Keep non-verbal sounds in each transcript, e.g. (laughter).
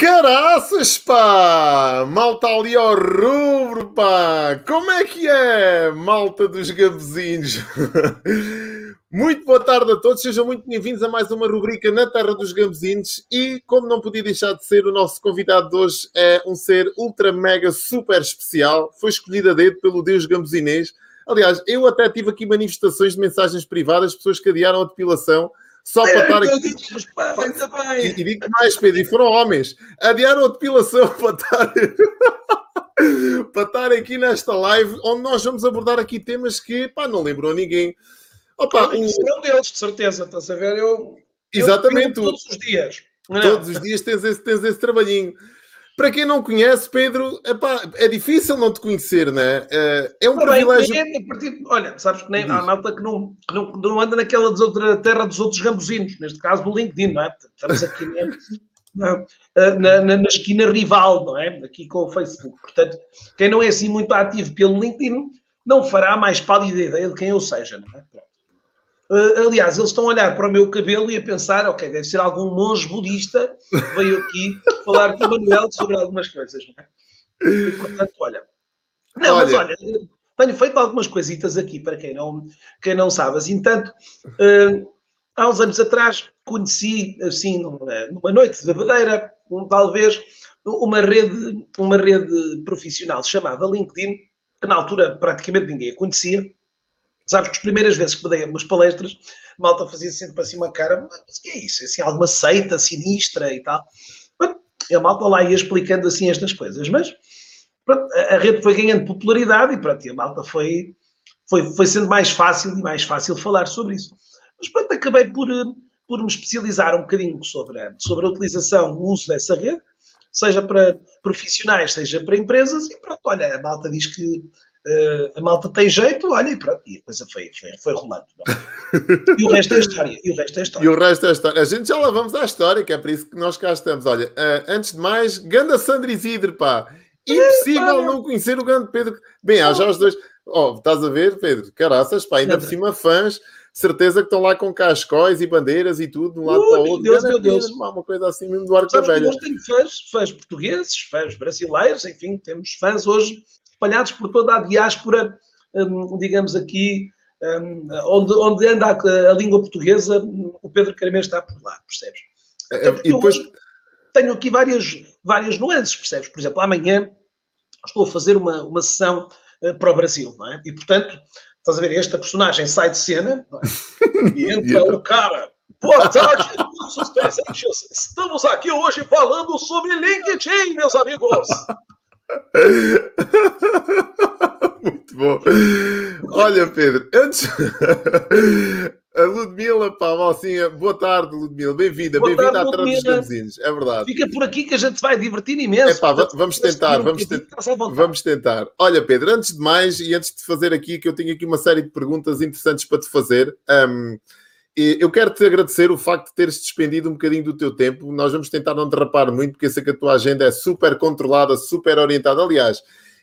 Caraças, pá! Malta ali ao rubro, pá! Como é que é, malta dos gambezinhos? (laughs) Muito boa tarde a todos, sejam muito bem-vindos a mais uma rubrica na Terra dos Gambezinhos e, como não podia deixar de ser, o nosso convidado de hoje é um ser ultra mega super especial, foi escolhido a dedo pelo Deus Gambezinês. Aliás, eu até tive aqui manifestações de mensagens privadas, pessoas que adiaram a depilação só para estar aqui. E, e digo mais, Pedro, e foram homens. Adiaram a depilação (laughs) para estar. para estar aqui nesta live, onde nós vamos abordar aqui temas que, pá, não lembrou ninguém. Opa, um... um deles, de certeza, estás a ver? Eu, Exatamente. Eu todos os dias. Todos os dias tens esse, tens esse trabalhinho. Para quem não conhece, Pedro, epá, é difícil não te conhecer, não é? Eh, é um Não, privilégio. bem, é, partir- olha, sabes que nem há malta que não, que não, não anda naquela outra, terra dos outros gambuzinos, neste caso do LinkedIn, não é? Estamos aqui na, na, na- na- na esquina rival, não é? Aqui com o Facebook. Portanto, quem não é assim muito ativo pelo LinkedIn não fará mais pálida ideia de quem eu seja, não é? Eh, aliás, eles estão a olhar para o meu cabelo e a pensar, ok, deve ser algum monge budista que veio aqui falar com o Manuel sobre algumas coisas, não é? E, portanto, olha. Não, mas Olha. olha, tenho feito algumas coisitas aqui para quem não, quem não sabe. Assim, tanto, eh, há uns anos atrás, conheci, assim, numa, numa noite de madeira, um, talvez, uma rede, uma rede profissional chamada LinkedIn, que na altura praticamente ninguém a conhecia. Sabes que as primeiras vezes que dei umas palestras, malta fazia sempre assim uma cara, mas o que é isso? Assim, alguma seita sinistra e tal. E a malta lá ia explicando assim estas coisas, mas pronto, a a rede foi ganhando popularidade e pronto, e a malta foi, foi, foi sendo mais fácil e mais fácil falar sobre isso. Mas pronto, acabei por, eh, por me especializar um bocadinho sobre a, sobre a utilização, o uso dessa rede, seja para profissionais, seja para empresas, e pronto, olha, a malta diz que eh, a malta tem jeito, olha, e pronto, e a coisa foi, foi, foi rolando. é? (laughs) E o resto é história, e o resto é E história. o resto é história. A gente já lá vamos à história, que é por isso que nós cá estamos. Olha, eh, antes de mais, ganda Sandra Isidro, pá. Impossível não conhecer o grande Pedro. Bem, há já os dois. Oh, estás a ver, Pedro? Caraças, pá, ainda por cima fãs. Certeza que estão lá com cascóis e bandeiras e tudo, de um lado para o outro. Deus, Ganda meu Deus. Pá, Uma coisa assim mesmo do Arco da Velha. hoje tenho fãs, fãs portugueses, fãs brasileiros, enfim, temos fãs hoje espalhados por toda a diáspora, hum, digamos aqui, hum, onde, onde anda a, a língua portuguesa, o Pedro Caramês está por lá, percebes? Eh, porque E depois, tenho aqui várias, várias nuances, percebes? Por exemplo, amanhã estou a fazer uma, uma sessão eh, para o Brasil, não é? E, portanto, estás a ver, esta personagem sai de cena é? (laughs) e entra o cara. Boa tarde, nossos presentes. Estamos aqui hoje falando sobre LinkedIn, meus amigos. (laughs) Muito bom. Olha, Pedro, antes. (laughs) A Ludmila, pá, boa tarde, Ludmila, bem-vinda, bem-vinda à Ludmila. Gambezinhos, é verdade. Fica por aqui que a gente se vai divertir imenso. Va- Portanto, vamos tentar, um vamos à vontade. Vamos tentar. Olha, Pedro, antes de mais e antes de fazer aqui, que eu tenho aqui uma série de perguntas interessantes para te fazer. e eu quero te agradecer o facto de teres despendido um bocadinho do teu tempo. Nós vamos tentar não derrapar muito, porque eu sei que a tua agenda é super controlada, super orientada. Aliás,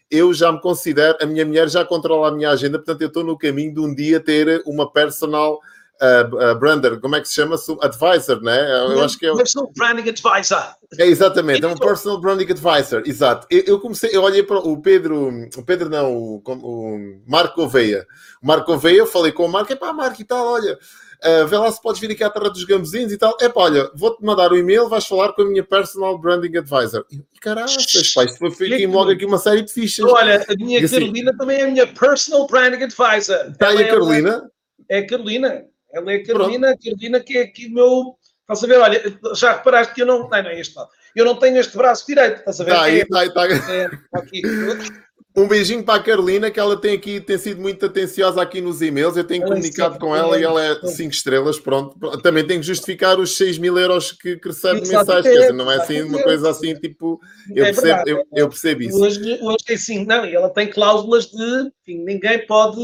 eu já me considero, a minha mulher já controla a minha agenda, portanto, eu estou no caminho de um dia ter uma personal uh, uh, brander, como é que se chama? Advisor, né? Eu acho que é. Personal Branding Advisor. é exatamente, é um personal branding advisor, exato. Eu, eu comecei, eu olhei para o Pedro, o Pedro não, o, o Marco Oveia. O Marco Oveia, eu falei com o Marco, é pá, Marco e tal, olha, ah, vê lá se podes vir aqui à Terra dos Gambezinhos e tal. É pá, olha, vou-te mandar o e-mail, vais falar com a minha personal branding advisor. E caralho, pá, isto aqui logo aqui uma série de fichas. Olha, a minha E assim- Carolina também é a minha Personal Branding Advisor. Está aí a é- Carolina? É a Carolina. Ela é a Carolina, a Carolina que é aqui o meu. Estás a ver? Olha, já reparaste que eu não. Não, não é este lado. Eu não tenho este braço direito, estás a ver? Está aí, É- está aí, está aí. é, aqui. (laughs) Um beijinho para a Carolina, que ela tem aqui, tem sido muito atenciosa aqui nos e-mails. Eu tenho Ela é comunicado sim, com ela e ela é sim. 5 estrelas. Pronto, também tenho que justificar os 6 mil euros que, que recebe mensagem. Quer dizer, não é assim uma coisa assim, tipo, eu, É percebo, verdade. eu, eu percebo isso. Hoje, hoje é assim, não, e ela tem cláusulas de enfim, ninguém pode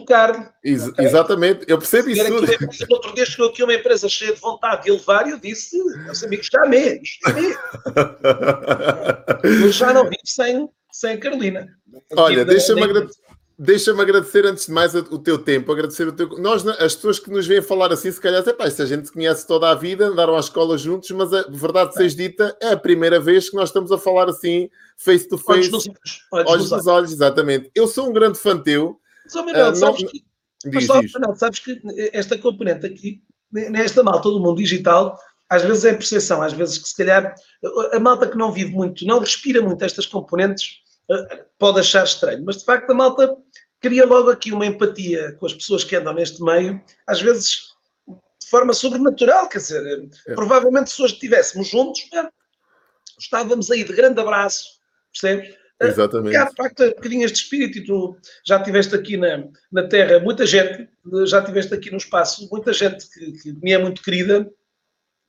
tocar. Ex- ok. Exatamente, eu percebo isso aqui outro dia chegou aqui uma empresa cheia de vontade de elevar e eu disse, meus amigos, já me, eu já não vivo sem, sem a Carolina. (laughs) Olha, deixa-me agradecer. Deixa-me agradecer antes de mais o teu tempo, agradecer o teu. Nós, as pessoas que nos vêm falar assim, se calhar, pá, esta gente conhece toda a vida, andaram à escola juntos, mas a verdade seja dita, é a primeira vez que nós estamos a falar assim, face to face, olhos nos olhos, olhos, nos olhos, exatamente. Eu sou um grande fã teu. Mas, oh, Manuel, uh, sabes, não... que, diz, mas, diz. sabes que esta componente aqui, nesta malta todo mundo digital, às vezes é percepção, às vezes que se calhar a malta que não vive muito, não respira muito estas componentes pode achar estranho, mas de facto a malta cria logo aqui uma empatia com as pessoas que andam neste meio, às vezes de forma sobrenatural, quer dizer, é. provavelmente se hoje estivéssemos juntos, é, estávamos aí de grande abraço, percebe? Exatamente. há de facto um bocadinho este espírito, e tu já tiveste aqui na, na Terra muita gente, já tiveste aqui no espaço muita gente que, que me é muito querida,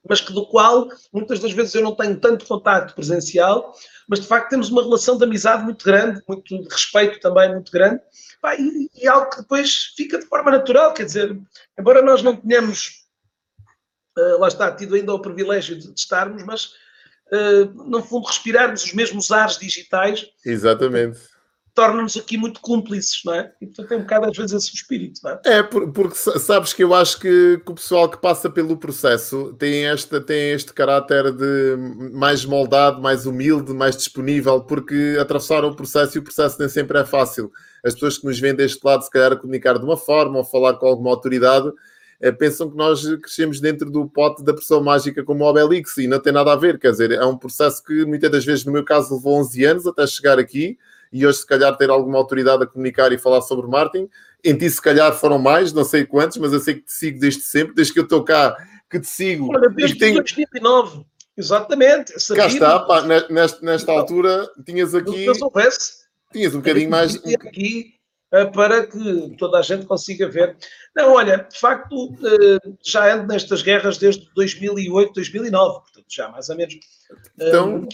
mas que do qual muitas das vezes eu não tenho tanto contato presencial, mas de facto temos uma relação de amizade muito grande, muito de respeito também muito grande, pá, e, e, algo que depois fica de forma natural, quer dizer, embora nós não tenhamos, uh, lá está, tido ainda o privilégio de, de estarmos, mas no fundo respirarmos os mesmos ares digitais. Exatamente torna-nos aqui muito cúmplices, não é? E portanto tem um bocado às vezes esse espírito, não é? É, porque sabes que eu acho que, que, o pessoal que passa pelo processo tem, esta, tem este caráter de mais moldado, mais humilde, mais disponível, porque atravessaram o processo e o processo nem sempre é fácil. As pessoas que nos vêm deste lado, se calhar, a comunicar de uma forma ou falar com alguma autoridade, é, pensam que nós crescemos dentro do pote da pessoa mágica como o Obelix e não tem nada a ver, quer dizer, é um processo que muitas das vezes, no meu caso, levou 11 anos até chegar aqui e hoje, se calhar, ter alguma autoridade a comunicar e falar sobre marketing. Em ti, se calhar, foram mais, não sei quantos, mas eu sei que te sigo desde sempre, desde que eu estou cá, que te sigo. Olha, desde tenho... 2009, exatamente. Cá está, pá, nesta, nesta altura, tinhas aqui. Soubesse, tinhas um bocadinho mais. Aqui eh, para que toda a gente consiga ver. Não, olha, de facto, eh, já ando nestas guerras desde 2008, 2009, portanto, já mais ou menos. Então...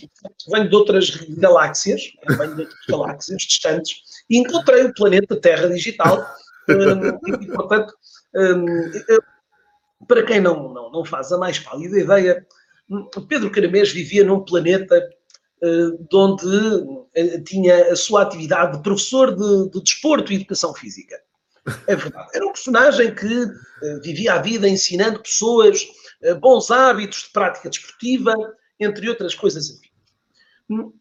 Venho de outras galáxias, venho de outras galáxias distantes, e encontrei o planeta Terra Digital, e, portanto, para quem não, não, não faz a mais pálida ideia, Pedro Caramês vivia num planeta de onde eh, tinha a sua atividade de professor de, de desporto e educação física. É verdade. Era um personagem que uh, vivia a vida ensinando pessoas bons hábitos de prática desportiva, entre outras coisas assim.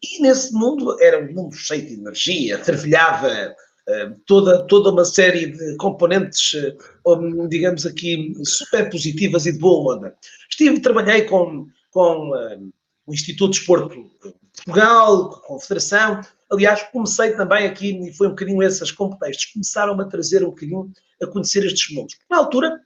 E nesse mundo, era um mundo cheio de energia, fervilhava toda, toda uma série de componentes, digamos aqui, super positivas e de boa onda. Estive, trabalhei com, com o Instituto de Desporto de Portugal, com a Confederação. Aliás, comecei também aqui, e foi um bocadinho esses contextos, começaram-me a trazer um bocadinho a conhecer estes mundos. Na altura,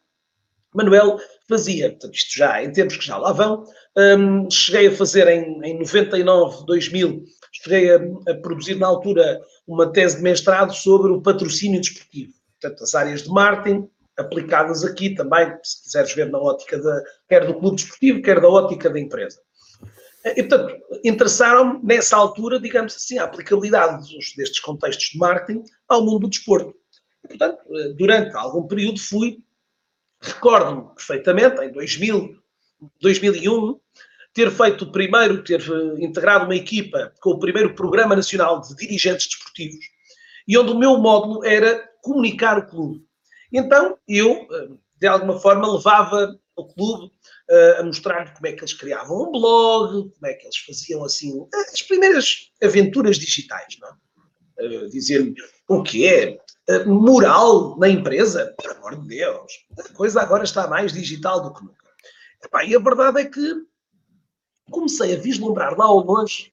Manuel fazia, portanto, isto já em tempos que já lá vão, um, cheguei a fazer em, em 99, 2000, cheguei a, a, produzir na altura uma tese de mestrado sobre o patrocínio desportivo. Portanto, as áreas de marketing aplicadas aqui também, se quiseres ver na ótica da, quer do clube desportivo, quer da ótica da empresa. E, portanto, interessaram-me, nessa altura, digamos assim, a aplicabilidade dos, destes contextos de marketing ao mundo do desporto. E, portanto, eh, durante algum período fui, recordo-me perfeitamente, em 2000, 2001, ter feito o primeiro, ter eh, integrado uma equipa com o primeiro Programa Nacional de Dirigentes Desportivos, e onde o meu módulo era comunicar o clube. Então, eu, eh, de alguma forma, levava o clube uh, a mostrar como é que eles criavam um blog, como é que eles faziam assim as primeiras aventuras digitais, não é? Uh, Dizer-me o que é uh, moral na empresa, por amor de Deus, a coisa agora está mais digital do que nunca. Epá, e a verdade é que comecei a vislumbrar lá ao longe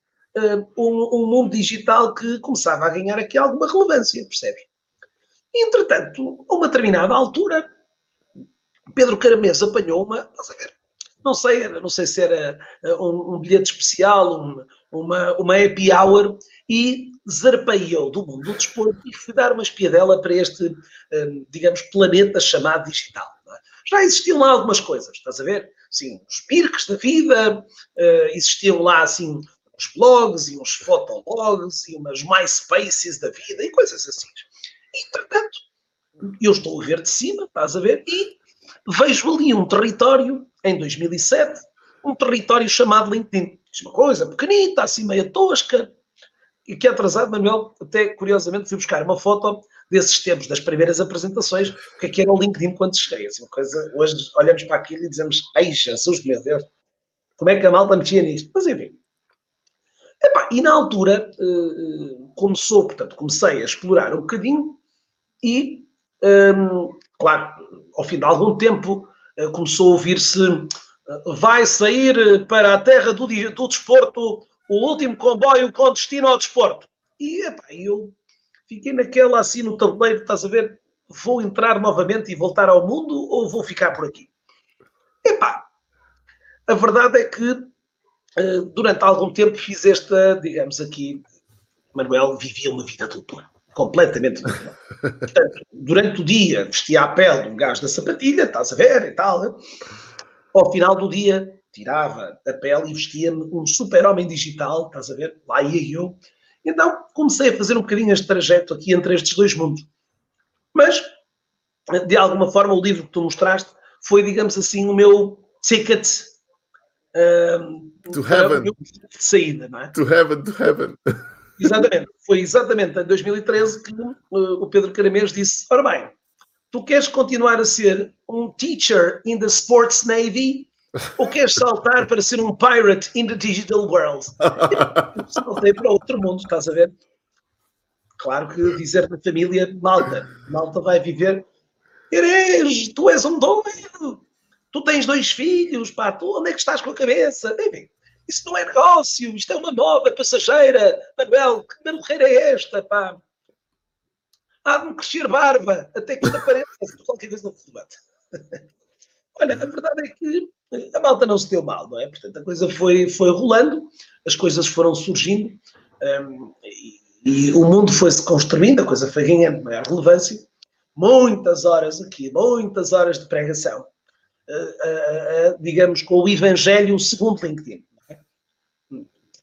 um, um, mundo digital que começava a ganhar aqui alguma relevância, percebes? Entretanto, a uma determinada altura, Pedro Caramês apanhou uma, não sei, não sei se era eh, um, um bilhete especial, um, uma, uma happy hour, e zarpei eu do mundo do desporto e fui dar uma espiadela para este, eh, digamos, planeta chamado digital. É? Já existiam lá algumas coisas, estás a ver? Sim, os pirques da vida, uh, existiam lá, assim, uns blogs e uns fotologs e umas MySpaces da vida e coisas assim. Entretanto, eu estou a ver de cima, estás a ver, e vejo ali um território, em 2007, um território chamado LinkedIn. Uma coisa pequenita, assim meia tosca, e que é atrasado, Manuel, até curiosamente fui buscar uma foto desses tempos, das primeiras apresentações, o que é que era o LinkedIn quando cheguei. Assim, uma coisa, hoje olhamos para aquilo e dizemos, ai Jesus, meu Deus, como é que a malta mexia nisto? Mas enfim. E na altura uh, começou, portanto, comecei a explorar um bocadinho e, um, claro, ao fim de algum tempo uh, começou a ouvir-se uh, vai sair para a terra do, do desporto o último comboio com destino ao desporto. E epá, eu fiquei naquela assim no tabuleiro, estás a ver? Vou entrar novamente e voltar ao mundo ou vou ficar por aqui? Epá, a verdade é que durante algum tempo fiz esta, digamos aqui, Manuel vivia uma vida dupla, completamente dupla. Portanto, durante o dia vestia a pele de um gajo da sapatilha, estás a ver e tal. Ao final do dia tirava a pele e vestia-me um super-homem digital, estás a ver? Lá ia eu. Então comecei a fazer um bocadinho este trajeto aqui entre estes dois mundos. Mas, de alguma forma, o livro que tu mostraste foi, digamos assim, o meu ticket um, to heaven. de saída, não é? To heaven, to heaven. Exatamente. Foi exatamente em 2013 que uh, o Pedro Caramês disse: Ora bem, tu queres continuar a ser um teacher in the sports navy ou queres saltar para ser um pirate in the digital world? (laughs) saltei para outro mundo, estás a ver? Claro que dizer na família, malta, malta vai viver. Eres, tu és um doido, tu tens dois filhos, pá, tu onde é que estás com a cabeça? Enfim, isso não é negócio, isto é uma moda passageira. Manuel, que maluqueira é esta, pá? Há de me crescer barba, até que apareça qualquer coisa no relevante. (laughs) Olha, a verdade é que a malta não se deu mal, não é? Portanto, a coisa foi, foi rolando, as coisas foram surgindo um, e, e, o mundo foi-se construindo, a coisa foi ganhando maior relevância. Muitas horas aqui, muitas horas de pregação uh, uh, digamos, com o Evangelho segundo LinkedIn.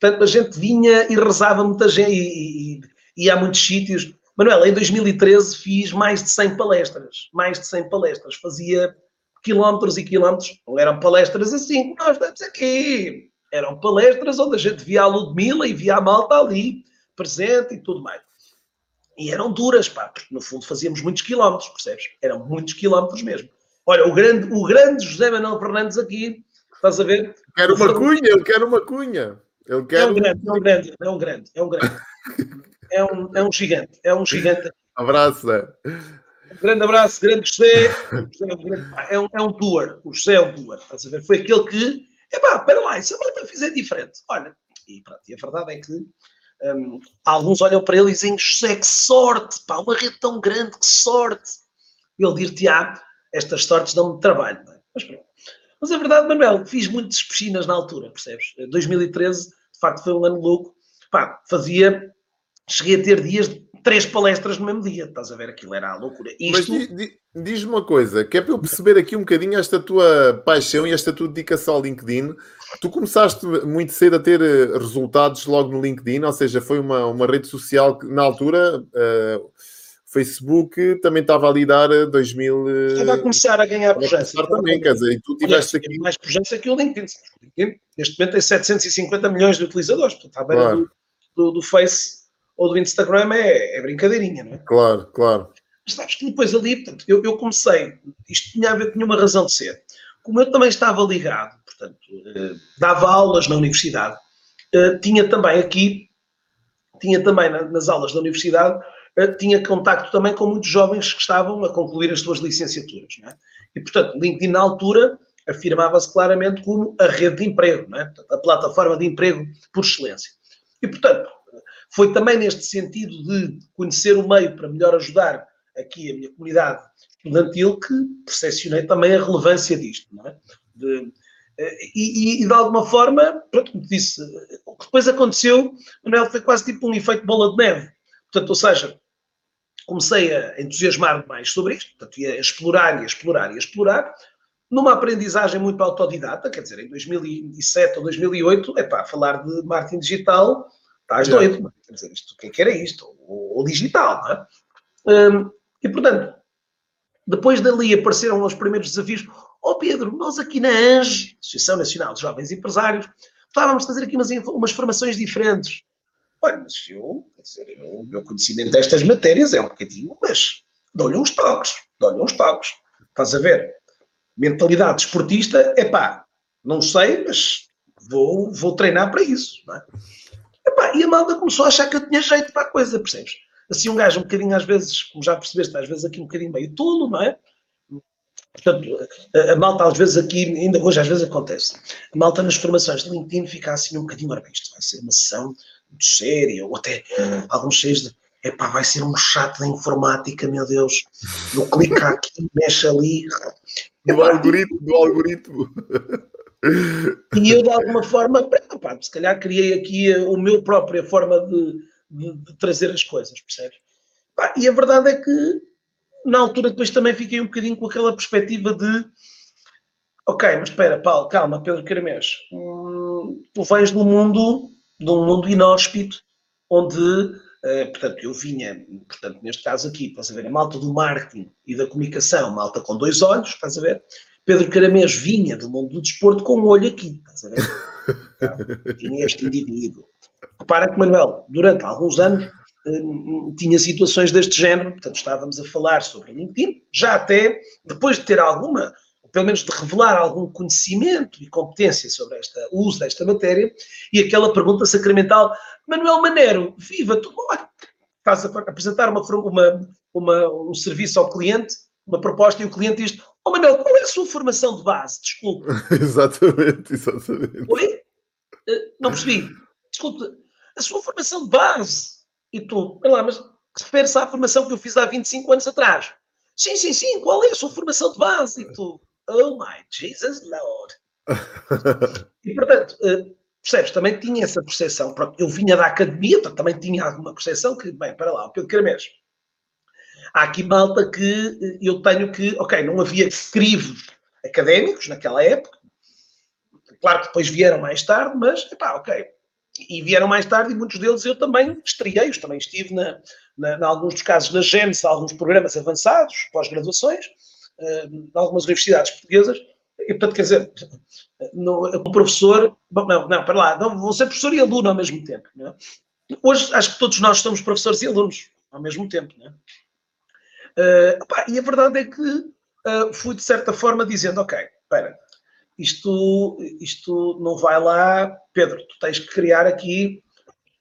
Portanto, a gente vinha e rezava muita gente, e, e, e há muitos sítios. Manuel, em 2013 fiz mais de 100 palestras, mais de 100 palestras, fazia quilómetros e quilómetros, não eram palestras assim, nós estamos aqui, eram palestras onde a gente via a Ludmilla e via a malta ali, presente e tudo mais. E eram duras, pá, porque no fundo fazíamos muitos quilómetros, percebes? Eram muitos quilómetros mesmo. Olha, o grande, o grande José Manuel Fernandes aqui, estás a ver? Quero uma cunha, ele quer uma cunha. Ele quer é um grande, é um grande, é um grande, é um grande. (laughs) é, um, é um gigante, é um gigante. Abraço, Zé. Um grande abraço, grande José. É um, é um tour, o José é um tour, estás a ver? Foi aquele que, epá, espera lá, isso a fizer diferente. Olha, e, pronto, e a verdade é que um, alguns olham para ele e dizem, José, que sorte, pá, uma rede tão grande, que sorte. Ele dir-te-á, estas sortes dão-me trabalho. É? Mas pronto. Mas a verdade, Manuel, fiz muitas piscinas na altura, percebes? 2013, de facto, foi um ano louco. Pá, fazia, cheguei a ter dias de três palestras no mesmo dia, estás a ver? Aquilo era a loucura. Isto... Mas diz-me uma coisa, que é para eu perceber aqui um bocadinho esta tua paixão e esta tua dedicação ao LinkedIn. Tu começaste muito cedo a ter eh, resultados logo no LinkedIn, ou seja, foi uma, uma rede social que na altura. Uh, Facebook também estava a lidar 2000. Eh, estava a começar a ganhar pujança. Também, quer dizer, e tu tiveste aqui. mais pujança que o LinkedIn. Neste momento tem 750 milhões de utilizadores. Portanto, à beira claro. do, do, do, Face ou do Instagram é, é, brincadeirinha, não é? Claro, claro. Mas sabes que depois ali, portanto, eu, eu comecei, isto tinha a ver, tinha uma razão de ser. Como eu também estava ligado, portanto, eh, dava aulas na universidade, eh, tinha também aqui, tinha também nas aulas da universidade eh, tinha contacto também com muitos jovens que estavam a concluir as suas licenciaturas. É? E, portanto, LinkedIn, na altura, afirmava-se claramente como a rede de emprego, é? a plataforma de emprego por excelência. E, portanto, foi também neste sentido de conhecer o meio para melhor ajudar aqui a minha comunidade estudantil que percepcionei também a relevância disto. É? De, eh, e, e, de alguma forma, pronto, como disse, o que depois aconteceu, Manuel, foi quase tipo um efeito bola de neve. Portanto, ou seja, comecei a entusiasmar mais sobre isto, portanto, ia explorar e explorar e explorar, numa aprendizagem muito autodidata, quer dizer, em 2007 ou 2008, é pá, falar de marketing digital, estás yeah. doido, quer dizer, isto, o que é que era isto? O, o digital, não é? Um, e, portanto, depois dali apareceram os primeiros desafios. Ó oh, Pedro, nós aqui na ANGE, Associação Nacional de Jovens Empresários, estávamos a fazer aqui umas, umas formações diferentes. Olha, mas eu, quer dizer, o meu conhecimento destas matérias é um bocadinho, mas dou-lhe uns toques, dou-lhe uns toques. Estás a ver? Mentalidade esportista, é pá, não sei, mas vou, vou treinar para isso. Não é? Epá, e a malda começou a achar que eu tinha jeito para a coisa, percebes? Assim, um gajo um bocadinho, às vezes, como já percebeste, às vezes aqui um bocadinho meio tolo, não é? Portanto, a, a malta, às vezes aqui, ainda hoje, às vezes acontece. A malta nas formações de LinkedIn fica assim um bocadinho, ora isto vai ser uma sessão muito séria, ou até alguns cheios de epá, vai ser um chato da informática, meu Deus. Eu clico aqui, mexe ali. Do epá, algoritmo, do algoritmo. E eu, de alguma forma, epá, se calhar criei aqui a, a minha própria forma de, de, de, trazer as coisas, percebes? Epá, e a verdade é que, na altura, depois também fiquei um bocadinho com aquela perspectiva de ok, mas espera, Paulo, calma, Pedro Caramês, hum, tu vens de um mundo, de um mundo inóspito, onde Uh, portanto, eu vinha, portanto, neste caso aqui, estás a ver, a malta do marketing e da comunicação, malta com dois olhos, estás a ver? Pedro Caramês vinha do mundo do desporto com um olho aqui, estás a ver? (laughs) tinha este indivíduo. Repara que, Manuel, durante alguns anos uh, tinha situações deste género, portanto, estávamos a falar sobre LinkedIn, já até depois de ter alguma pelo menos de revelar algum conhecimento e competência sobre esta, o uso desta matéria, e aquela pergunta sacramental, Manuel Manero, viva, tu estás a apresentar uma, uma, uma, um serviço ao cliente, uma proposta, e o cliente diz, oh Manuel, qual é a sua formação de base? Desculpe. (laughs) exatamente, exatamente. Oi? Eh, não percebi. Desculpe, a sua formação de base. E tu, olha lá, mas refere-se à formação que eu fiz há 25 anos atrás. Sim, sim, sim, qual é a sua formação de base? E tu, oh my Jesus Lord. e portanto, uh, percebes, também tinha essa percepção. Eu vinha da academia, também tinha alguma percepção que, bem, para lá, o Pedro Caramês. Há aqui malta que eh, eu tenho que, ok, não havia crivos académicos naquela época, claro que depois vieram mais tarde, mas, epá, ok. E vieram mais tarde e muitos deles eu também estreiei-os, também estive na, na, na, alguns dos casos na Gênesis, alguns programas avançados, pós-graduações, em algumas universidades portuguesas, e portanto, quer dizer, no, o professor, não, não, para lá, não, vou ser professor e aluno ao mesmo tempo. É? Hoje acho que todos nós somos professores e alunos ao mesmo tempo. É? Uh, e a verdade é que uh, fui de certa forma dizendo, ok, espera, isto, isto não vai lá, Pedro, tu tens que criar aqui,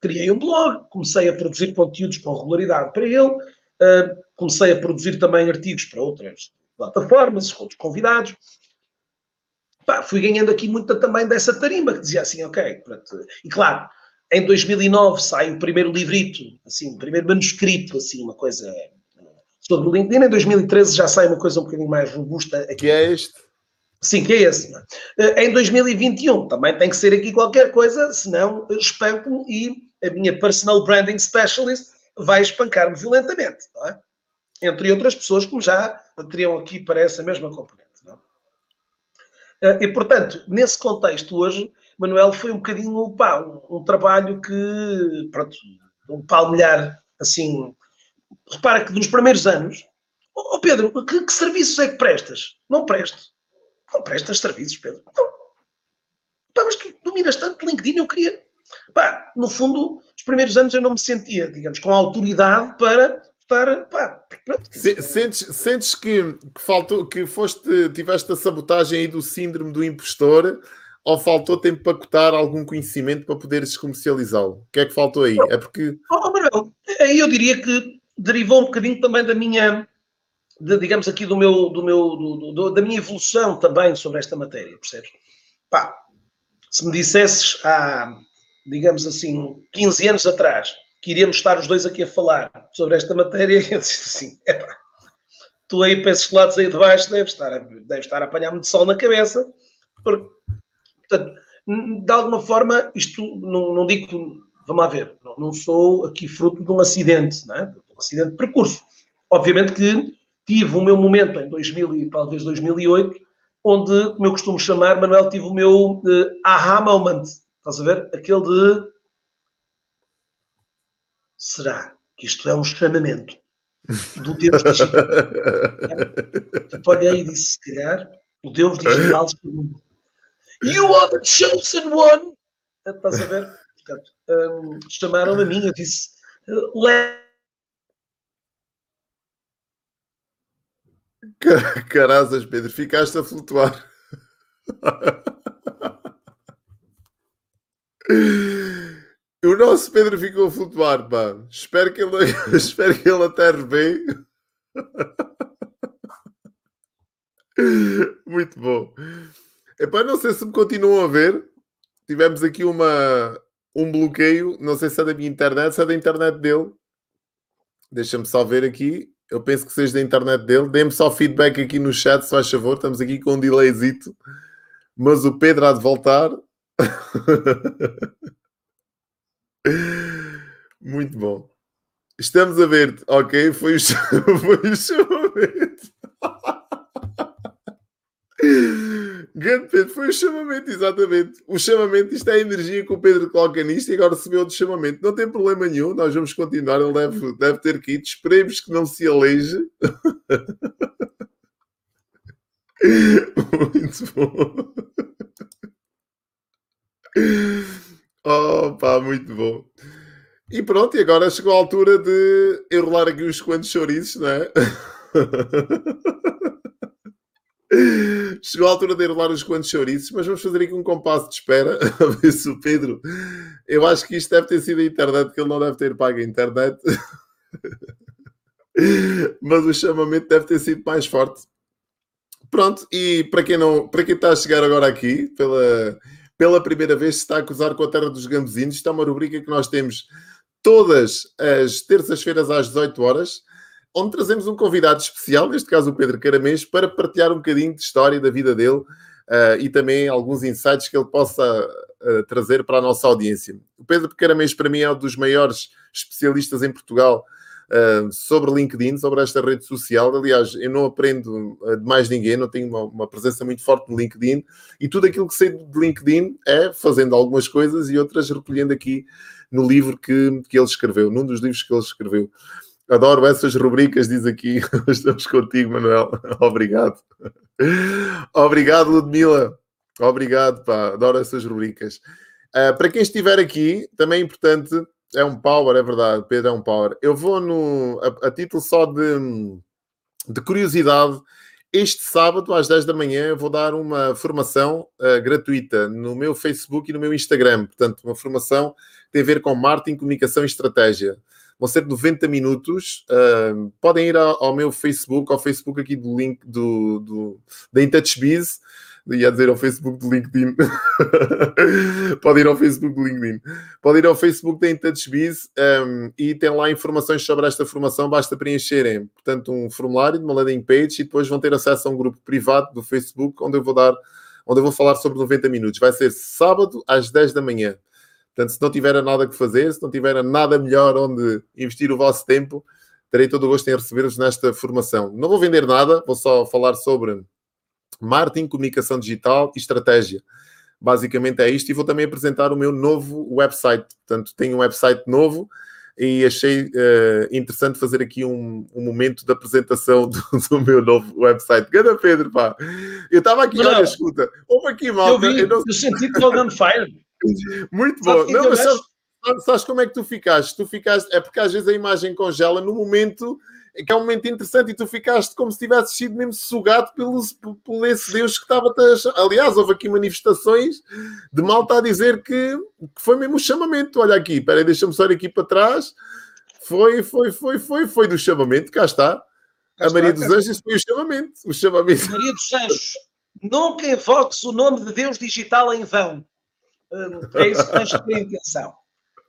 criei um blog, comecei a produzir conteúdos com regularidade para ele, uh, comecei a produzir também artigos para outras plataformas, outros convidados. Pá, fui ganhando aqui muita também dessa tarimba, que dizia assim, ok, pronto. e claro, em 2009 sai o primeiro livrito, assim, o primeiro manuscrito, assim, uma coisa sobre o LinkedIn, em 2013 já sai uma coisa um bocadinho mais robusta. Aqui. Que é este? Sim, que é esse. É? Em 2021 também tem que ser aqui qualquer coisa, senão espanco-me e a minha personal branding specialist vai espancar-me violentamente. Não é? entre outras pessoas que já teriam aqui para essa mesma componente. Não? E, portanto, nesse contexto hoje, Manuel foi um bocadinho pá, um, um trabalho que, pronto, um palmilhar, assim, repara que nos primeiros anos, ó oh Pedro, que, que, serviços é que prestas? Não presto. Não prestas serviços, Pedro. Não. Pá, mas tu dominas tanto LinkedIn, eu queria... Pá, no fundo, os primeiros anos eu não me sentia, digamos, com autoridade para para. Pá, sentes, sentes que, que, faltou, que foste, tiveste a sabotagem aí do síndrome do impostor ou faltou tempo para cotar algum conhecimento para poderes comercializá-lo? O que é que faltou aí? É porque. Oh, Manuel, aí eu diria que derivou um bocadinho também da minha. De, digamos aqui do meu, do meu do, do, da minha evolução também sobre esta matéria, percebes? Pá, se me dissesses há, digamos assim, 15 anos atrás, que iríamos estar os dois aqui a falar sobre esta matéria, (laughs) eu disse assim: epá, tu aí para esses lados aí de baixo deves estar, deves estar a apanhar muito sol na cabeça, porque, portanto, de alguma forma, isto não, não digo, vamos lá ver, não, não, sou aqui fruto de um acidente, não é? de um acidente de percurso. Obviamente que tive o meu momento em 2000 e talvez 2008, onde, como eu costumo chamar, Manuel, tive o meu uh, aha moment, estás a ver? Aquele de será que isto é um chamamento do Deus digital? tipo, (laughs) olhei e disse, se calhar, o Deus digital You are the chosen one! Estás a ver? Portanto, um, chamaram a mim, eu disse, le Carazas, Pedro, ficaste a flutuar. (laughs) O nosso Pedro ficou a flutuar, pá. Espero que ele, (laughs) espero que ele aterre bem. (laughs) Muito bom. Epá, não sei se me continuam a ver. Tivemos aqui uma, um bloqueio. Não sei se é da minha internet, se é da internet dele. Deixa-me só ver aqui. Eu penso que seja da internet dele. Dê-me só feedback aqui no chat, se faz favor. Estamos aqui com um delayzito. Mas o Pedro há de voltar. (laughs) Muito bom. Estamos a ver, ok? Foi o, (laughs) o chamamento. Grande Pedro, foi o chamamento, exatamente. O chamamento, isto é a energia que o Pedro coloca nisto e agora recebeu outro chamamento. Não tem problema nenhum, nós vamos continuar. Ele deve, deve ter ir. Esperemos que não se aleije. (laughs) Muito bom. Oh, pá, muito bom. E pronto, e agora chegou a altura de enrolar aqui uns quantos chouriços, não é? (laughs) Chegou a altura de enrolar uns quantos chouriços, mas vamos fazer aqui um compasso de espera (laughs) a ver se o Pedro. Eu acho que isto deve ter sido a internet, que ele não deve ter pago a internet. (laughs) mas o chamamento deve ter sido mais forte. Pronto, e para quem não, para quem está a chegar agora aqui, pela, pela primeira vez se está a cruzar com a Terra dos Gambezinhos, isto é uma rubrica que nós temos todas as terças-feiras às 18 horas onde trazemos um convidado especial, neste caso o Pedro Caramês, para partilhar um bocadinho de história da vida dele uh, e também alguns insights que ele possa uh, trazer para a nossa audiência. O Pedro Caramês, para mim, é um dos maiores especialistas em Portugal uh, sobre LinkedIn, sobre esta rede social. Aliás, eu não aprendo de mais ninguém, não tenho uma, uma, presença muito forte no LinkedIn e tudo aquilo que sei de LinkedIn é fazendo algumas coisas e outras recolhendo aqui no livro que, que ele escreveu, num dos livros que ele escreveu. Adoro essas rubricas, diz aqui. (laughs) Estamos contigo, Manuel. (laughs) Obrigado. Obrigado, Ludmila. Obrigado, pá. Adoro essas rubricas. Uh, para quem estiver aqui, também é importante, é um power, é verdade, Pedro é um power. Eu vou no, a, a título só de, de curiosidade, este sábado às 10 da manhã vou dar uma formação uh, gratuita no meu Facebook e no meu Instagram. Portanto, uma formação que tem a ver com marketing, comunicação e estratégia vão ser 90 minutos. Uh, podem ir ao, ao, meu Facebook, ao Facebook aqui do link do, do, da IntouchBiz. Ia dizer ao Facebook do LinkedIn. (laughs) Pode ir ao Facebook do LinkedIn. Pode ir ao Facebook da IntouchBiz um, e tem lá informações sobre esta formação. Basta preencherem, portanto, um formulário de uma landing page e depois vão ter acesso a um grupo privado do Facebook onde eu vou dar, onde eu vou falar sobre 90 minutos. Vai ser sábado às 10 da manhã. Portanto, se não tiverem nada que fazer, se não tiverem nada melhor onde investir o vosso tempo, terei todo o gosto em receber-vos nesta formação. Não vou vender nada, vou só falar sobre marketing, comunicação digital e estratégia. Basicamente é isto e vou também apresentar o meu novo website. Portanto, tenho um website novo e achei uh, interessante fazer aqui um, um, momento de apresentação (laughs) do, do, meu novo website. Ganda Pedro, pá. Eu estava aqui, não, olha, escuta, houve aqui mal. Eu, vi, eu, não... eu senti on fire. (laughs) Muito bom. Não, mas sabes, sabes, como é que tu ficaste? Tu ficaste, é porque às vezes a imagem congela no momento que é um momento interessante e tu ficaste como se tivesse sido mesmo sugado pelo, pelo esse Deus que estava a Aliás, houve aqui manifestações de malta a dizer que, que foi mesmo o chamamento. Olha aqui, peraí, deixa-me só ir aqui para trás. Foi, foi, foi, foi, foi do chamamento, cá está. Cá a Maria está, dos Anjos foi o chamamento. O chamamento. Maria dos Anjos, nunca invoques o nome de Deus digital em vão. É isso que tens de intenção.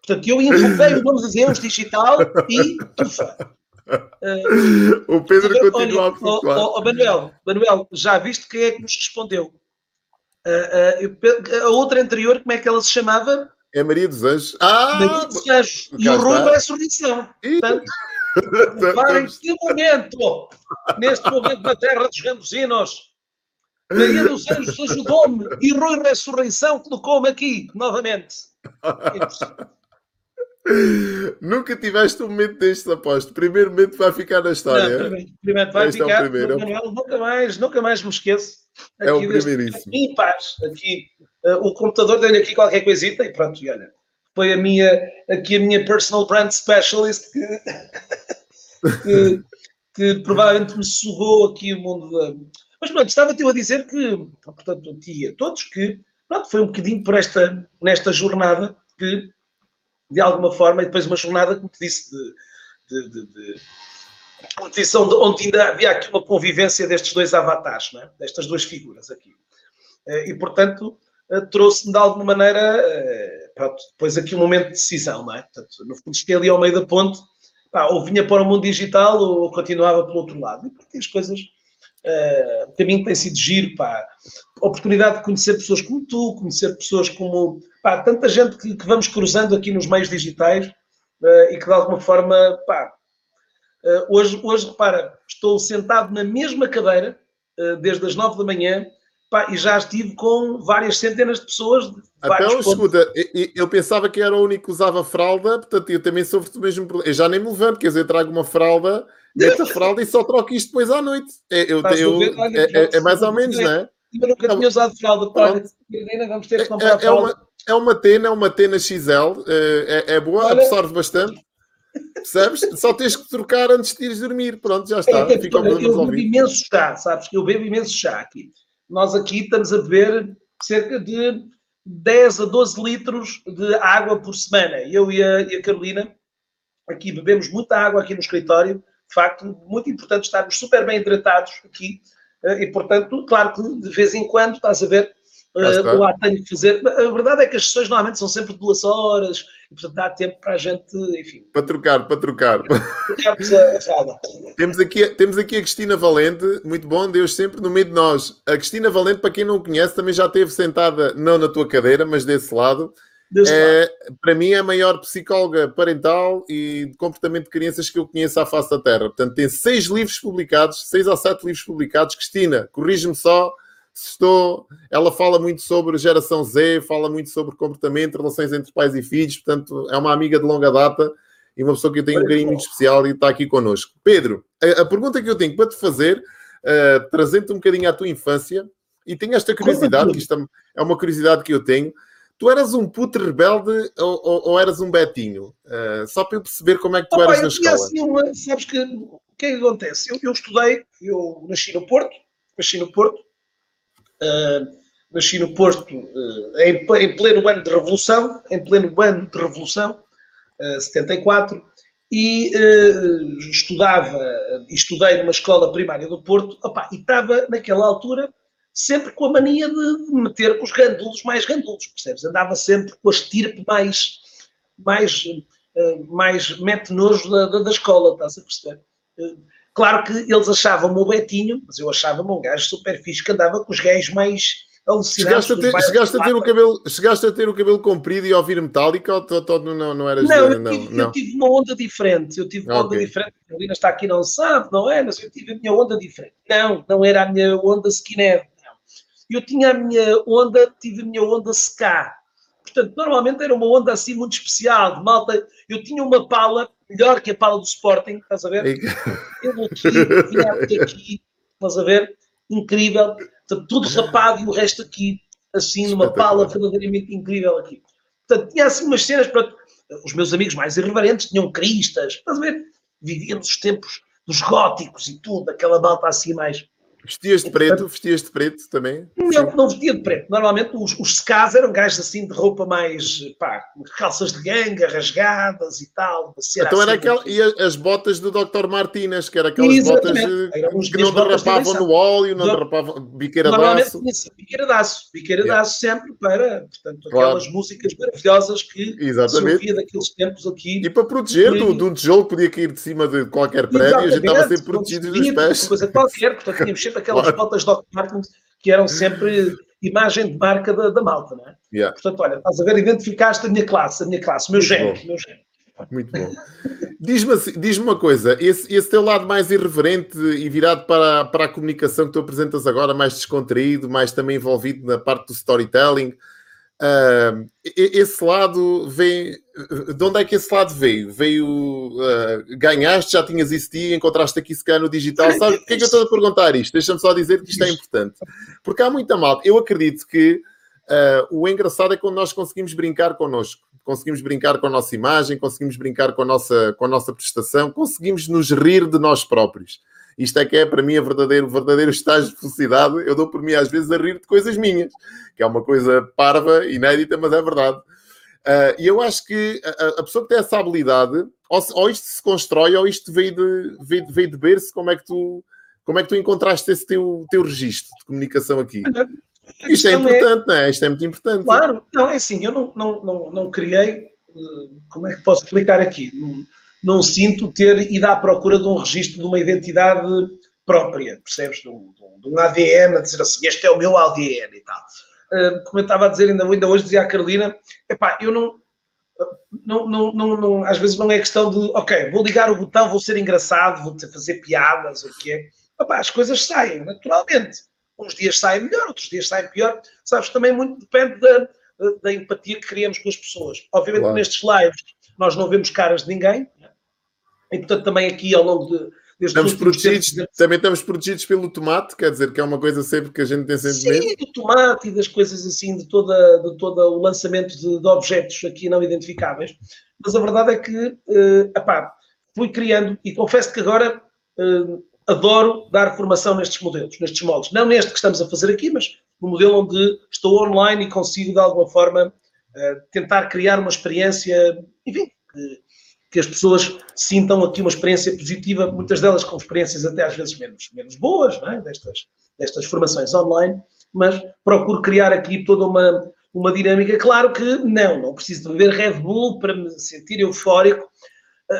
Portanto, eu invoquei o nome de Deus digital e tufa. Uh, o Pedro olha, continua a flutuar. Oh, oh, Manuel, Manuel, já viste quem é que nos respondeu? Uh, uh, a outra anterior, como é que ela se chamava? É Maria dos Anjos. Ah! Maria dos Anjos. E o rumo é a sorrição. Portanto, (laughs) em que momento, neste momento na terra dos gambuzinos, Maria dos Anjos ajudou-me e Rui Ressurreição colocou-me aqui novamente. (laughs) Nunca tiveste um momento destes, aposto. Primeiro momento vai ficar na história. Não, primeiro, primeiro vai este ficar. É primeiro. Manuel, nunca, mais, nunca mais me esqueço. Aqui é o primeiríssimo. Em paz. Aqui, uh, o computador deu-lhe aqui qualquer coisita e pronto, e olha. foi a minha, aqui a minha personal brand specialist que, (laughs) que, que provavelmente me sugou aqui o mundo da. Mas pronto, estava-te a dizer que, portanto, a ti e a todos, que pronto, foi um bocadinho por esta, nesta jornada que, de alguma forma, e depois uma jornada, como te disse, de, de, de, competição, onde ainda havia aqui uma convivência destes dois avatares, é? destas duas figuras aqui. Eh, e, portanto, eh, trouxe-me de alguma maneira, eh, pronto, depois aqui um momento de decisão, não é? Portanto, no fundo, fiquei ali ao meio da ponte, pá, ou vinha para o mundo digital ou continuava pelo outro lado. E porque as coisas, uh, o caminho tem sido giro, pá, oportunidade de conhecer pessoas como tu, conhecer pessoas como, pá, tanta gente que, que vamos cruzando aqui nos meios digitais uh, e que de alguma forma, pá, uh, hoje, hoje, repara, estou sentado na mesma cadeira desde as nove da manhã Pá, e já estive com várias centenas de pessoas. De então, escuta, eu, eu, pensava que era o único que usava fralda, portanto, eu também sofro do mesmo problema. Eu já nem me levanto, quer dizer, eu trago uma fralda, meto a fralda e só troco isto depois à noite. É, eu, eu, ver, olha, é, é, é, mais ou menos, não é? Eu nunca tinha usado fralda. Vamos ter que comprar é, é, uma, é uma tena, é uma tena XL, é, é boa, olha, absorve bastante. Percebes? Só tens que trocar antes de ires dormir. Pronto, já está. É, Fica eu bebo imenso chá, sabes? Eu bebo imenso chá aqui nós aqui estamos a beber cerca de 10 a 12 litros de água por semana. Eu e a, e a Carolina aqui bebemos muita água aqui no escritório. De facto, muito importante estarmos super bem hidratados aqui. Eh, e, portanto, claro que de vez em quando, estás a ver, uh, lá tenho que fazer. A verdade é que as sessões normalmente são sempre duas horas, e portanto dá tempo para a gente, enfim. Para trocar, para trocar. (laughs) temos, aqui, temos aqui a Cristina Valente, muito bom, Deus sempre no meio de nós. A Cristina Valente, para quem não conhece, também já esteve sentada, não na tua cadeira, mas desse lado. É, para mim é a maior psicóloga parental e de comportamento de crianças que eu conheço à face da Terra. Portanto, tem seis livros publicados, seis ou sete livros publicados. Cristina, corrige-me só estou. Ela fala muito sobre geração Z, fala muito sobre comportamento, relações entre pais e filhos, portanto, é uma amiga de longa data e uma pessoa que eu tenho um carinho muito especial e está aqui connosco. Pedro, a, a pergunta que eu tenho para te fazer, uh, trazendo-te um bocadinho à tua infância, e tenho esta curiosidade, que isto é uma curiosidade que eu tenho. Tu eras um puto rebelde ou, ou, ou eras um betinho? Uh, só para eu perceber como é que tu Opa, eras na escola. Assim sabes que o que é que acontece? Eu, eu estudei, eu nasci no Porto, nasci no Porto, Uh, nasci no Porto uh, em, em, pleno ano de Revolução, em pleno ano de Revolução, uh, 74, e uh, estudava, estudei numa escola primária do Porto, opa, e estava naquela altura sempre com a mania de meter com os gandulos mais gandulos, percebes? Andava sempre com a estirpe mais, mais, uh, mais mete nojo da, da, da, escola, estás a perceber? Uh, Claro que eles achavam-me o Betinho, mas eu achava-me um gajo super fixe que andava com os gajos mais alucinados. Chegaste a ter, chegaste a ter, o, cabelo, chegaste a ter o cabelo comprido e ouvir metálica ou não, não eras... Não, eu, tive, não, eu tive uma onda diferente. Eu tive uma okay. onda diferente. A Carolina está aqui não sabe, não é? Mas eu tive a minha onda diferente. Não, não era a minha onda skinhead. Não. Eu tinha a minha onda, tive a minha onda ska. Portanto, normalmente era uma onda assim muito especial, de malta. Eu tinha uma pala melhor que a pala do Sporting, estás a ver? Eu aqui, aqui, estás a ver? Incrível. Tudo rapado e o resto aqui, assim, numa pala verdadeiramente incrível aqui. Portanto, tinha assim umas cenas, para os meus amigos mais irreverentes tinham cristas, estás a ver? Vivíamos os tempos dos góticos e tudo, aquela malta assim mais Vestias de preto? Vestias de preto também? Não, não vestia de preto. Normalmente os, os secas eram gajos assim de roupa mais, pá, calças de ganga, rasgadas e tal. Então era assim, aquela, e as botas do Dr. Martínez, que era aquelas Exatamente. botas que não derrapavam no óleo, não derrapavam biqueira de aço. Biqueira de aço, biqueira de aço sempre para, portanto, aquelas claro. músicas maravilhosas que Exatamente. se ouvia daqueles tempos aqui. E para proteger de, de um tijolo que podia cair de cima de qualquer prédio, a gente estava sempre protegido dos pés. Coisa qualquer, portanto tínhamos sempre aquelas claro. botas Doc Martens que eram sempre imagem de marca da, da malta, não é? Yeah. Portanto, olha, estás a ver, identificaste a minha classe, a minha classe, o meu género, meu género. Muito bom. Diz-me assim, diz uma coisa, esse, esse teu lado mais irreverente e virado para, para a comunicação que tu apresentas agora, mais descontraído, mais também envolvido na parte do storytelling, Uh, esse lado vem. De onde é que esse lado veio? Veio. Uh, ganhaste, já tinhas isso dia, encontraste aqui se calhar no digital. (laughs) Sabe porquê é que eu estou a perguntar isto? Deixa-me só dizer que isto é importante. Porque há muita malta. Eu acredito que uh, o engraçado é quando nós conseguimos brincar connosco. conseguimos brincar com a nossa imagem, conseguimos brincar com a nossa, com a nossa prestação, conseguimos nos rir de nós próprios. Isto é que é para mim a verdadeiro, verdadeiro estágio de felicidade. Eu dou por mim às vezes a rir de coisas minhas, que é uma coisa parva, inédita, mas é verdade. Uh, e eu acho que a, a, pessoa que tem essa habilidade, ou, ou isto se constrói, ou isto veio de, veio, veio de berço, como é que tu, como é que tu encontraste esse teu, teu registro de comunicação aqui? Isto é importante, é... não é? Isto é muito importante. Claro, não, é assim, eu não, não, não, não criei, como é que posso explicar aqui? Não, não sinto ter ido à procura de um registro de uma identidade própria, percebes? De um, de um ADN, a dizer assim, este é o meu ADN e tal. Uh, como eu estava a dizer ainda, ainda hoje, dizia a Carolina, epá, eu não, não, não, não, não, às vezes não é questão de, ok, vou ligar o botão, vou ser engraçado, vou fazer piadas, o que é. Epá, as coisas saem, naturalmente. Uns dias saem melhor, outros dias saem pior. Sabes, também muito depende da, da empatia que criamos com as pessoas. Obviamente, claro. nestes lives, nós não vemos caras de ninguém, e portanto, também aqui ao longo de, Estamos protegidos, tempos, também estamos protegidos pelo tomate, quer dizer, que é uma coisa sempre que a gente tem sempre Sim, medo. do tomate e das coisas assim, de toda, de todo o lançamento de, de, objetos aqui não identificáveis. Mas a verdade é que, uh, epá, fui criando e confesso que agora uh, adoro dar formação nestes modelos, nestes moldes. Não neste que estamos a fazer aqui, mas no modelo onde estou online e consigo, de alguma forma, uh, tentar criar uma experiência, enfim, que, que as pessoas sintam aqui uma experiência positiva, muitas delas com experiências até às vezes menos, menos boas, é? destas, destas formações online, mas procuro criar aqui toda uma, uma dinâmica. Claro que não, não preciso de beber Red Bull para me sentir eufórico.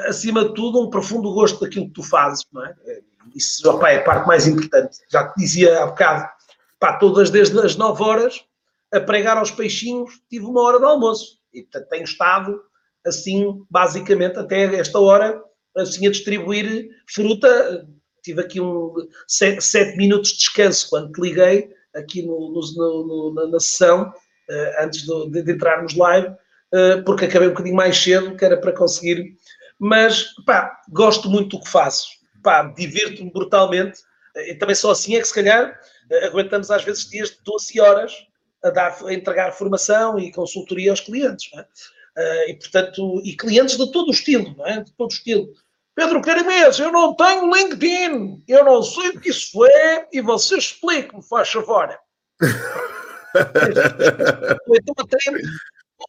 Acima de tudo, um profundo gosto daquilo que tu fazes, não é? Isso opa, é a parte mais importante. Já te dizia há bocado, pá, todas desde as 9 horas a pregar aos peixinhos, tive uma hora de almoço. E portanto tenho estado assim, basicamente, até esta hora, assim, a distribuir fruta. Tive aqui um sete, sete minutos de descanso quando te liguei, aqui no, no, no, na, sessão, uh, antes de, de, entrarmos live, uh, porque acabei um bocadinho mais cedo, que era para conseguir. Mas, pá, gosto muito do que faço. Pá, divirto-me brutalmente. E também só assim é que, se calhar, aguentamos às vezes dias de 12 horas a, dar, a entregar formação e consultoria aos clientes. É? Uh, e, portanto, e clientes de todo o estilo, não é? De todo o estilo. Pedro Carimês, eu não tenho LinkedIn, eu não sei o que isso é, e você explique-me, faz favor. então até,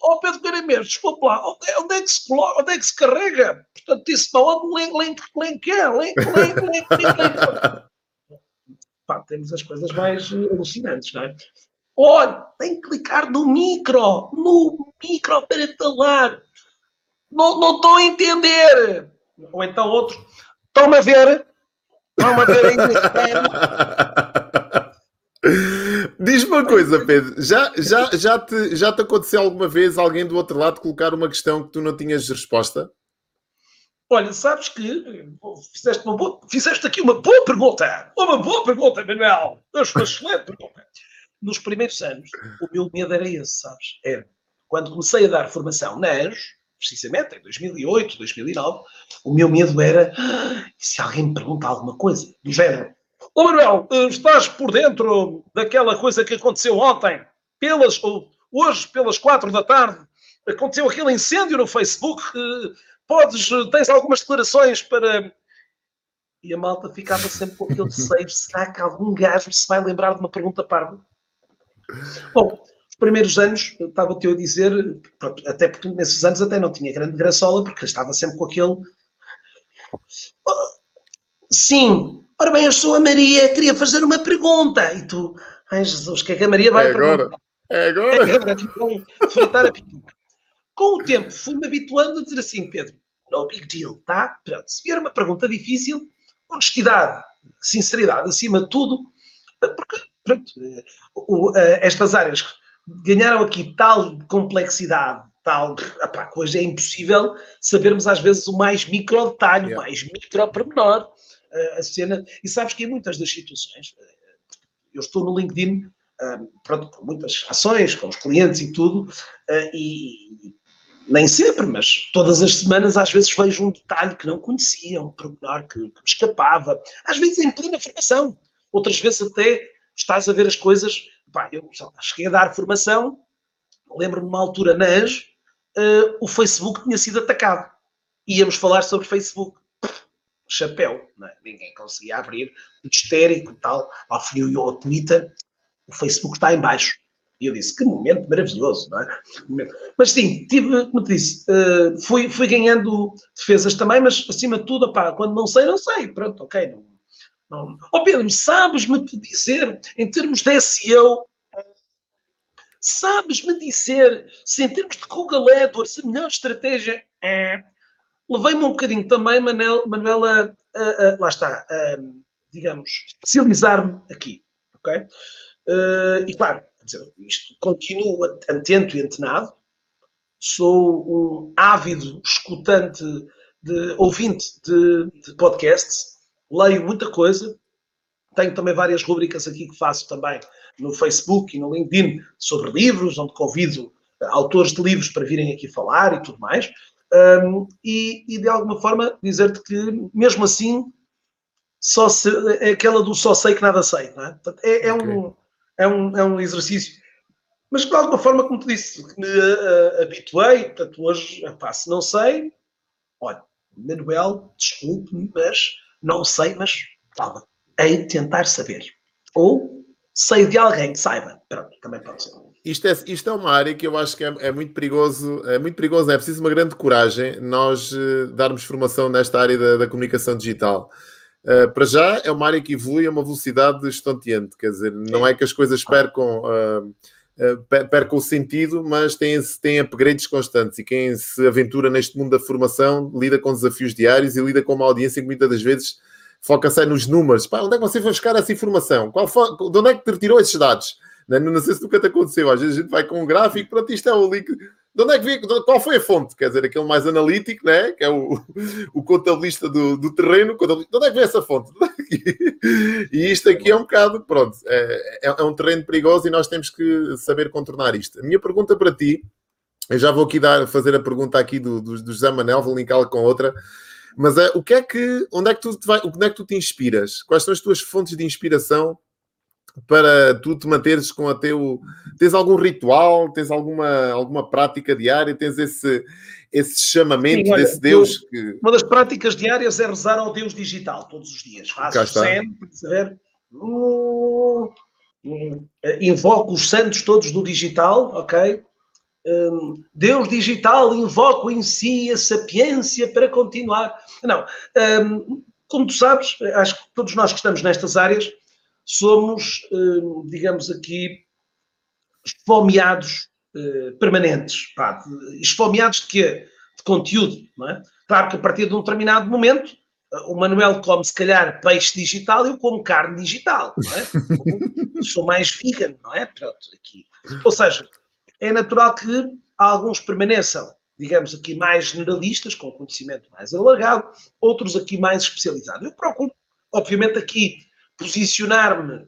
oh Pedro Carimês, desculpa lá, onde, é, onde, é que se, onde é que se carrega? Portanto, não é um link, link, link, é, link, link, link, link, link. (laughs) Pá, temos as coisas mais alucinantes, não é? Olha, tem que clicar no micro, no micro para falar. Não, não estou a entender. Ou então outros, estão-me a ver? Estão-me a ver ainda. (laughs) Diz-me uma coisa, Pedro. Já, já, já, te, já te aconteceu alguma vez alguém do outro lado colocar uma questão que tu não tinhas resposta? Olha, sabes que fizeste, uma boa, fizeste aqui uma boa pergunta. Uma boa pergunta, Manuel. Uma excelente pergunta nos primeiros anos, o meu medo era esse, sabes? Era quando comecei a dar formação na Anjos, precisamente em 2008, 2009, o meu medo era ah, se alguém me pergunta alguma coisa, do género. Ô Manuel, estás por dentro daquela coisa que aconteceu ontem, pelas, hoje, pelas quatro da tarde, aconteceu aquele incêndio no Facebook, podes, tens algumas declarações para... E a malta ficava sempre com aquele desejo, será que algum gajo se vai lembrar de uma pergunta parva? Bom, os primeiros anos, estava-te a dizer, até porque nesses anos até não tinha grande graçola, porque estava sempre com aquele. Sim, ora bem, eu sou a Maria, queria fazer uma pergunta. E tu, ai Jesus, o que é que a Maria vai é agora. É agora. É agora. Fritar a pipoca. Com o tempo, fui-me habituando a dizer assim, Pedro, no big deal, tá? Pronto, se vier uma pergunta difícil, honestidade, sinceridade, acima de tudo, porque pronto, o, estas áreas ganharam aqui tal complexidade, tal, que hoje é impossível sabermos às vezes o mais micro detalhe, yeah. o mais micro pormenor, a cena, e sabes que em muitas das situações, eu estou no LinkedIn, pronto, com muitas ações, com os clientes e tudo, e nem sempre, mas todas as semanas às vezes vejo um detalhe que não conhecia, um pormenor que, que me escapava, às vezes em plena formação, outras vezes até estás a ver as coisas. Pá, eu cheguei a dar formação, lembro-me de uma altura na Anjo, uh, o Facebook tinha sido atacado. Íamos falar sobre Facebook. Chapéu, é? ninguém conseguia abrir, muito histérico tal. Lá fui eu ao Twitter, o Facebook está em baixo. E eu disse, que momento maravilhoso, não é? Mas sim, tive, como te disse, uh, fui, fui ganhando defesas também, mas acima de tudo, opá, quando não sei, não sei. Pronto, ok. Não, não. Oh Pedro, sabes-me dizer, em termos de SEO, sabes-me dizer se em termos de Google AdWords a melhor estratégia é. Levei-me um bocadinho também, Manel, Manuela, a, a, lá está, a, digamos, especializar-me aqui, ok? Uh, e claro, dizer, isto continuo atento e antenado, sou um ávido escutante, de, ouvinte de, de podcasts, leio muita coisa, tenho também várias rubricas aqui que faço também no Facebook e no LinkedIn sobre livros, onde convido eh, autores de livros para virem aqui falar e tudo mais. Um, e, e, de alguma forma dizer-te que, mesmo assim, só se, é aquela do só sei que nada sei, não é? É, é okay. um, é, um, é um exercício. Mas de alguma forma, como te disse, me uh, habituei, portanto, hoje, epá, se não sei, olha, Manuel, desculpe-me, mas não sei, mas hei de tentar saber. Ou sei de alguém que saiba. Pronto, também pode ser. Isto é, isto é uma área que eu acho que é, é muito perigoso, é muito perigoso, é preciso uma grande coragem nós uh, darmos formação nesta área da, da comunicação digital. Uh, para já é uma área que evolui a uma velocidade estonteante, quer dizer, não é que as coisas percam, uh, percam o sentido, mas têm, têm upgrades constantes e quem se aventura neste mundo da formação lida com desafios diários e lida com uma audiência que muitas das vezes foca-se nos números. Pá, onde é que você foi buscar essa informação? Qual foi, de onde é que te retirou esses dados? Não, não sei se nunca te aconteceu. Às vezes a gente vai com um gráfico, pronto, isto é o link. De onde é que veio? Qual foi a fonte? Quer dizer, aquele mais analítico, né? que é o, o contabilista do, do terreno. De onde é que veio essa fonte? e isto aqui é um bocado, pronto, é, é, é um terreno perigoso e nós temos que saber contornar isto. A minha pergunta para ti, eu já vou aqui dar, fazer a pergunta aqui do, do, do José Manel, vou linká-la com outra. Mas é, o que é que, onde é que tu vai, onde é que tu te inspiras? Quais são as tuas fontes de inspiração para tu te manteres com a teu. Tens algum ritual? Tens alguma, alguma prática diária? Tens esse, esse chamamento Sim, olha, desse Deus eu, que. Uma das práticas diárias é rezar ao Deus digital todos os dias. Faço sempre, saber. Uh, uh, invoco os santos todos do digital, ok? um, Deus digital invoca em si a sapiência para continuar. Não, um, como tu sabes, acho que todos nós que estamos nestas áreas somos, um, digamos aqui, esfomeados uh, permanentes. Pá, esfomeados de quê? De conteúdo, não é? Claro que a partir de um determinado momento o Manuel come se calhar peixe digital, eu como carne digital, não é? (laughs) sou mais vegan, não é? Pronto, aqui. Ou seja, é natural que alguns permaneçam, digamos aqui, mais generalistas, com conhecimento mais alargado, outros aqui mais especializados. Eu procuro, obviamente, aqui posicionar-me,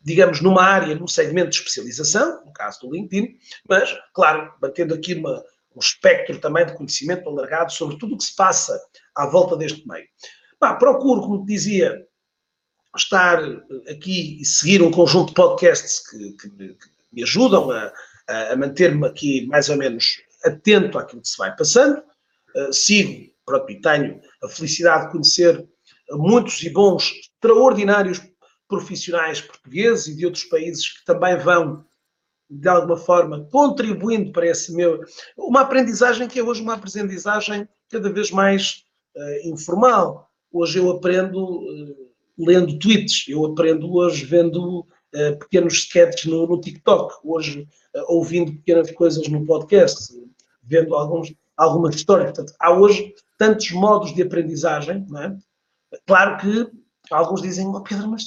digamos, numa área, num segmento de especialização, no caso do LinkedIn, mas, claro, mantendo aqui uma, um espectro também de conhecimento alargado sobre tudo o que se passa à volta deste meio. Bah, procuro, como te dizia, estar aqui e seguir um conjunto de podcasts que, que, que me ajudam a, a manter-me aqui mais ou menos atento àquilo que se vai passando. Uh, sigo, pronto, e tenho a felicidade de conhecer muitos e bons, extraordinários profissionais portugueses e de outros países que também vão, de alguma forma, contribuindo para esse meu. Uma aprendizagem que é hoje uma aprendizagem cada vez mais uh, informal. Hoje eu aprendo uh, lendo tweets, eu aprendo hoje vendo uh, pequenos sketches no, no TikTok, hoje ouvindo pequenas coisas no podcast, vendo alguns, algumas histórias. Portanto, há hoje tantos modos de aprendizagem, não é? Claro que alguns dizem, oh Pedro, mas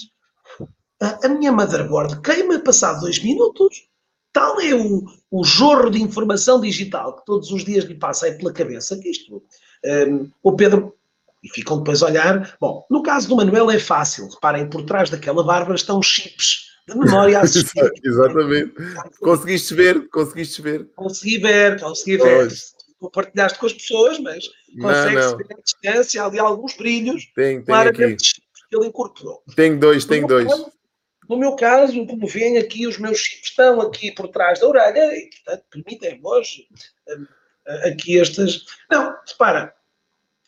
a, a minha motherboard queima passado dois minutos. Tal é o, o jorro de informação digital que todos os dias lhe passa aí pela cabeça que isto. Um, o Pedro, e ficam depois a olhar. Bom, no caso do Manuel é fácil. Reparem, por trás daquela barba estão chips de memória (laughs) assistida. Exatamente. Conseguiste ver, conseguiste ver. Consegui ver, consegui ver. Tu partilhaste com as pessoas, mas consegue-se ver a distância, ali alguns brilhos. Tem, tem aqui. que ele incorporou. Tenho dois, tenho dois. no meu caso, como veem aqui, os meus chips estão aqui por trás da orelha e, portanto, permitem-vos uh, aqui estas. Não, repara,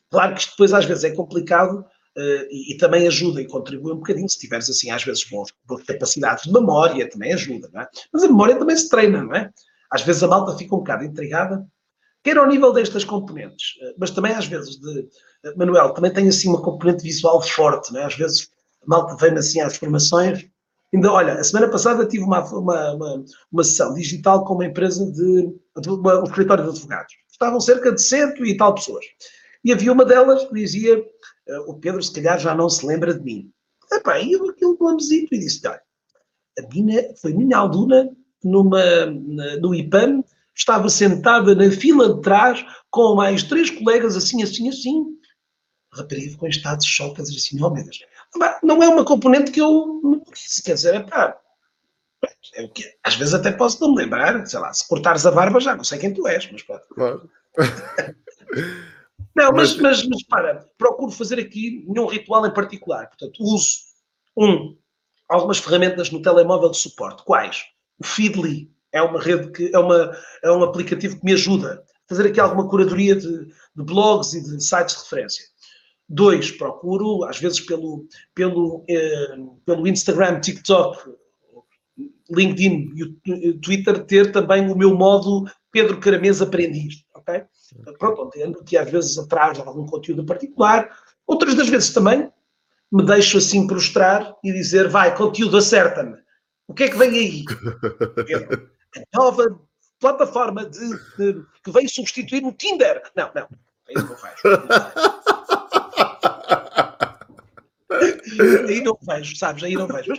claro que isto depois às vezes é complicado Uh, e, e, também ajuda e contribui um bocadinho se tiveres assim às vezes boas, boas capacidades de memória, também ajuda, não é? Mas a memória também se treina, não é? Às vezes a malta fica um bocado intrigada, quer ao nível destas componentes, uh, mas também às vezes de, uh, Manuel, também tem assim uma componente visual forte, é? Às vezes a malta vem assim às formações, ainda, olha, a semana passada tive uma, uma, uma, uma sessão digital com uma empresa de, uma, um escritório de advogados, estavam cerca de cento e tal pessoas, e havia uma delas que dizia o Pedro se calhar já não se lembra de mim. Epá, e eu aquilo blamezito e disse, olha, a Bina foi minha aluna numa, no IPAM, estava sentada na fila de trás com mais três colegas assim, assim, assim. A rapariga ficou em estado de choque a dizer assim, oh meu Deus, não é uma componente que eu não disse, quer dizer, é pá, é o que, às vezes até posso não me lembrar, sei lá, se cortares a barba já não sei quem tu és, mas pronto. Claro. (laughs) Não, mas, mas, mas, para, procuro fazer aqui nenhum ritual em particular. Portanto, uso, um, algumas ferramentas no telemóvel de suporte. Quais? O Feedly é uma rede que é, uma, é um aplicativo que me ajuda a fazer aqui alguma curadoria de, de blogs e de sites de referência. Dois, procuro, às vezes pelo, pelo, eh, pelo Instagram, TikTok, LinkedIn e Twitter, ter também o meu modo Pedro Caramês Aprendiz, ok? Pronto, entendo que às vezes atrás algum conteúdo particular, outras das vezes também me deixo assim prostrar e dizer, vai, conteúdo, acerta-me. O que é que vem aí? (laughs) Nova plataforma de, de, que veio substituir o Tinder. Não, não, aí não faz. aí não vejo, sabes? Aí não vejo.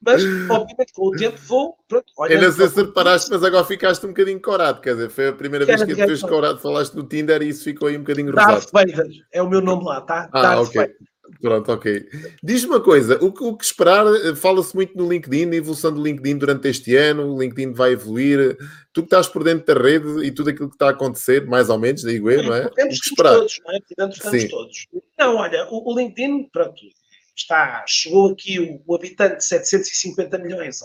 Mas, obviamente, com o tempo vou. Pronto, Eu não sei se reparaste, mas agora ficaste um bocadinho corado. Quer dizer, foi a primeira vez que tu corado, falaste no Tinder e isso ficou aí um bocadinho rosado. Darth Vader é o meu nome lá, tá? Ah, Darth ok. Vader. Pronto, ok. Diz-me uma coisa, o que, o que esperar? Fala-se muito no LinkedIn, a evolução do LinkedIn durante este ano, o LinkedIn vai evoluir. Tu que estás por dentro da rede e tudo aquilo que está a acontecer, mais ou menos, digo eu, não é? O que esperar? Todos, não é? Por dentro estamos Sim. todos. Não, olha, o, o LinkedIn, pronto, está, chegou aqui o, o habitante de 750 milhões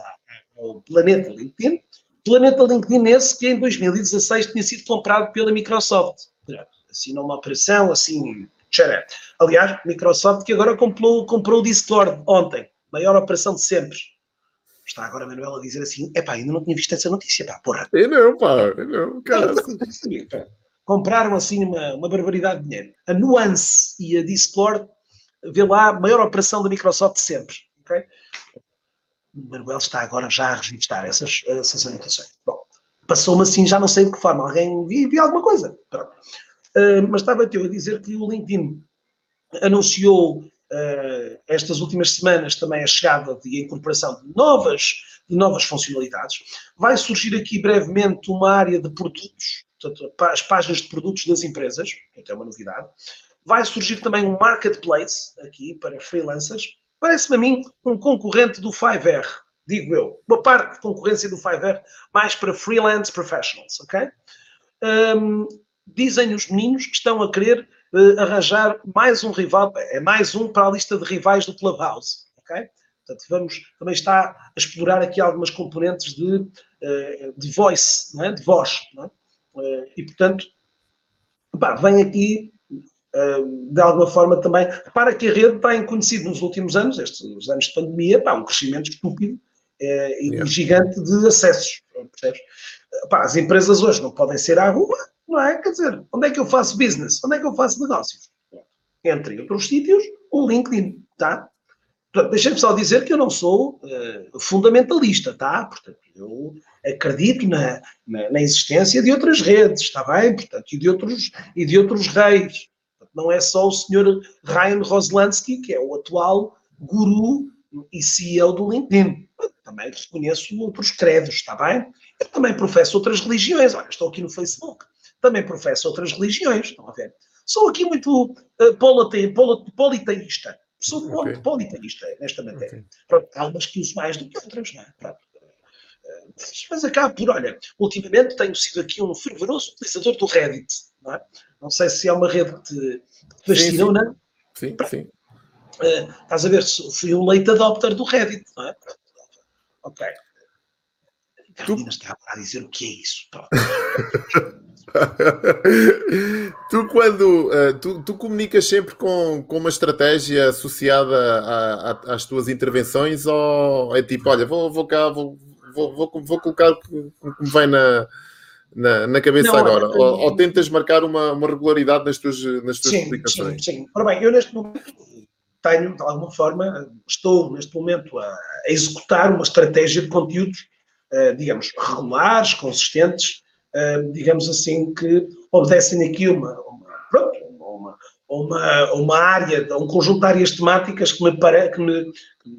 ao planeta LinkedIn, planeta LinkedIn esse que em 2016 tinha sido comprado pela Microsoft. Assim, numa operação, assim, xará. Aliás, Microsoft que agora comprou, comprou o Discord ontem, maior operação de sempre. Está agora a Manuela a dizer assim, epá, ainda não tinha visto essa notícia, pá, porra. Eu não, pá, eu não, cara. Compraram assim uma, uma barbaridade de dinheiro. A Nuance e a Discord vê lá a maior operação da Microsoft de sempre. Okay? O Manuel está agora já a registrar essas, essas anotações. Bom, passou-me assim, já não sei de que forma. Alguém viu, viu alguma coisa. Uh, mas estava eu a dizer que o LinkedIn anunciou uh, estas últimas semanas também a chegada e a incorporação de novas, de novas funcionalidades. Vai surgir aqui brevemente uma área de produtos, portanto, as páginas de produtos das empresas, que é uma novidade. Vai surgir também um marketplace aqui para freelancers. Parece-me a mim um concorrente do Fiverr, digo eu. Uma parte de concorrência do Fiverr, mais para freelance professionals, ok? Um, dizem os meninos que estão a querer uh, arranjar mais um rival, é mais um para a lista de rivais do Clubhouse, ok? Portanto, vamos, também está a explorar aqui algumas componentes de, uh, de voice, é? de voz. É? Uh, e, portanto, pá, vem aqui de alguma forma também. Repara que a rede tem conhecido nos últimos anos, estes anos de pandemia, pá, um crescimento estúpido e yeah. gigante de acessos. Percebes? Pá, as empresas hoje não podem ser à rua, não é? Quer dizer, onde é que eu faço business? Onde é que eu faço negócios? Entre outros sítios, o LinkedIn, tá? Deixem-me só dizer que eu não sou uh, fundamentalista, tá? Portanto, eu acredito na, na, na, existência de outras redes, está bem? Portanto, e de outros, e de outros reis não é só o senhor Ryan Roslansky, que é o atual guru e CEO do LinkedIn. também reconheço outros credos, está bem? Eu também professo outras religiões. Olha, estou aqui no Facebook. Também professo outras religiões, estão a ver? Sou aqui muito uh, politeísta. Sou okay. politeísta nesta matéria. Okay. Pronto, há umas que uso mais do que outras, não é? Pronto. Mas acabo por, olha, ultimamente tenho sido aqui um fervoroso utilizador do Reddit. Não, é? não sei se é uma rede que te fascina ou não. Sim, sim. Uh, estás a ver, fui um late adopter do Reddit, não é? Ok. Carolina tu... está a dizer o que é isso. (laughs) (laughs) tu quando uh, tu, tu, comunicas sempre com, com uma estratégia associada a, a, às tuas intervenções ou é tipo, olha, vou, vou cá, vou, vou, vou, vou colocar o que me vem na, na, na cabeça não, agora? ou, ou, tentas marcar uma, uma regularidade nas tuas, nas tuas sim, explicações? Sim, sim. Ora bem, eu neste momento tenho, de alguma forma, estou neste momento a, a executar uma estratégia de conteúdos, uh, digamos, regulares, consistentes, uh, digamos assim, que obedecem aqui uma, uma, pronto, uma, uma, uma área, um conjunto de áreas temáticas que me, pare, que me, que me,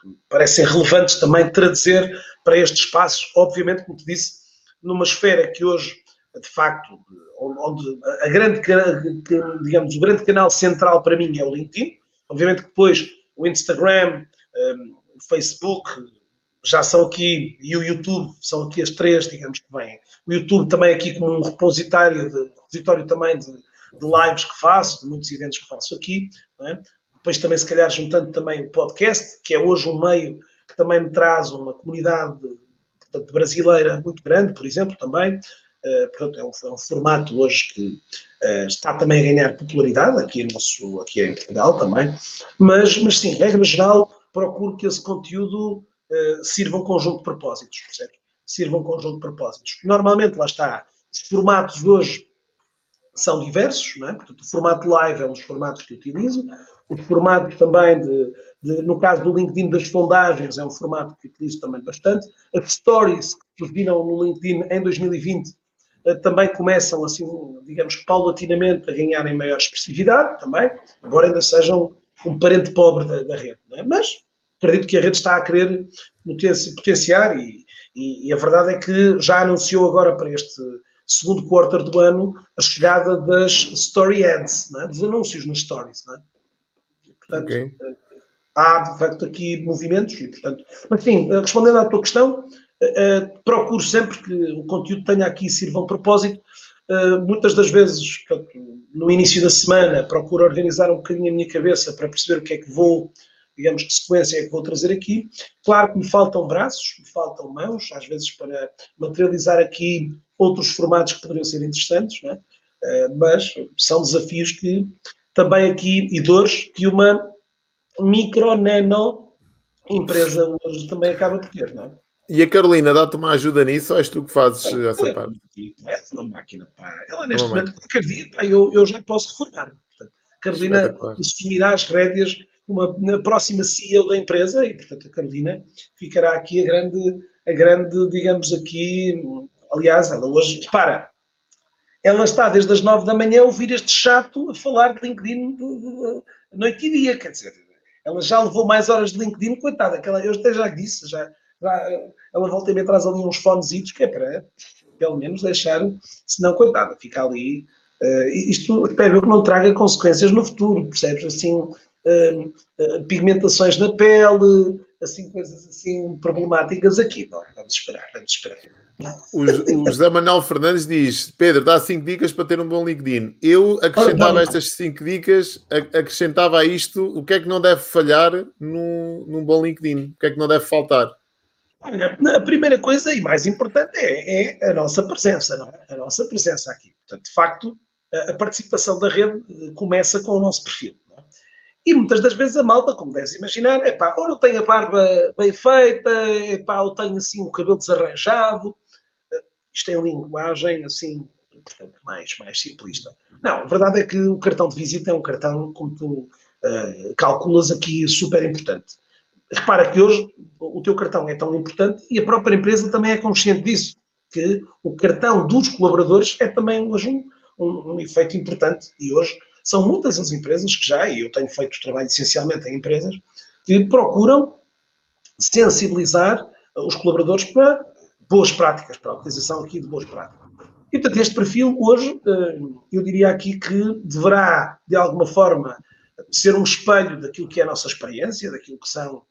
que me parecem relevantes também traduzir para este espaço, obviamente, como te disse, numa esfera que hoje, de facto, onde a grande, digamos, o grande canal central para mim é o LinkedIn, Obviamente que depois o Instagram, um, o Facebook já são aqui, e o YouTube são aqui as três, digamos que vêm. O YouTube também aqui como um repositório, de, repositório também de, de lives que faço, de muitos eventos que faço aqui. É? Depois também, se calhar, juntando também o podcast, que é hoje um meio que também me traz uma comunidade brasileira muito grande, por exemplo, também. Uh, portanto, é um, é um, formato hoje que uh, está também a ganhar popularidade aqui, no nosso, aqui em Portugal também, mas, mas sim, regra geral, procuro que esse conteúdo uh, sirva um conjunto de propósitos, percebe? Sirva um conjunto de propósitos. Normalmente, lá está, os formatos hoje são diversos, não é? Portanto, o formato live é um dos formatos que utilizo, o formato também de, de, no caso do LinkedIn das sondagens, é um formato que utilizo também bastante. As stories que surgiram no LinkedIn em 2020 eh, também começam, assim, digamos, paulatinamente a ganharem maior expressividade também, embora ainda sejam um parente pobre da, da rede. É? Mas acredito que a rede está a querer potenciar e, e, e, a verdade é que já anunciou agora para este segundo quarto do ano a chegada das story ads, é? dos anúncios nos stories. É? Portanto, okay. Eh, há de facto aqui movimentos e, portanto, mas sim, eh, respondendo à tua questão, Uh, procuro sempre que o conteúdo tenha aqui sirva um propósito. Uh, muitas das vezes, portanto, no início da semana, procuro organizar um bocadinho a minha cabeça para perceber o que é que vou, digamos, que sequência é que vou trazer aqui. Claro que me faltam braços, me faltam mãos, às vezes para materializar aqui outros formatos que poderiam ser interessantes, é? uh, mas são desafios que também aqui, e dores, que uma micro, nano empresa hoje também acaba de ter, não é? E a Carolina dá-te uma ajuda nisso ou és tu que fazes é, essa parte? É uma máquina, pá. Ela neste momento, qualquer dia, pá, eu, eu já posso reformar. Portanto, Carolina assumirá as rédeas uma, próxima CEO da empresa e, portanto, a Carolina ficará aqui a grande, a grande, digamos aqui, aliás, ela hoje, repara, ela está desde as nove da manhã a ouvir este chato a falar de LinkedIn de, de, de, noite e dia, quer dizer, ela já levou mais horas de LinkedIn, coitada, aquela, eu até já disse, já, ela volta e me traz ali uns fonezitos que é para, pelo menos, deixar, senão, coitada, fica ali. Uh, isto espero que não traga consequências no futuro, percebes? Assim, pigmentações na pele, assim, coisas assim problemáticas aqui. Não, vamos esperar, vamos esperar. O, José Manuel Fernandes diz: Pedro, dá 5 dicas para ter um bom LinkedIn. Eu acrescentava estas 5 dicas, acrescentava a isto o que é que não deve falhar num, num bom LinkedIn, o que é que não deve faltar. A primeira coisa e mais importante é, é, a nossa presença, não é? A nossa presença aqui. Portanto, de facto, a, participação da rede eh, começa com o nosso perfil. E muitas das vezes a malta, como deves imaginar, é pá, ou não tenho a barba bem feita, é pá, ou tenho assim o cabelo desarranjado. Isto é linguagem assim, portanto, mais, mais simplista. Não, a verdade é que o cartão de visita é um cartão, como tu uh, calculas aqui, super importante repara que hoje o teu cartão é tão importante e a própria empresa também é consciente disso, que o cartão dos colaboradores é também hoje um, um, um efeito importante e hoje são muitas as empresas que já, e eu tenho feito trabalho essencialmente em empresas, que procuram sensibilizar os colaboradores para boas práticas, para a utilização aqui de boas práticas. E, portanto, este perfil hoje, eh, eu diria aqui que deverá, de alguma forma, ser um espelho daquilo que é a nossa experiência, daquilo que são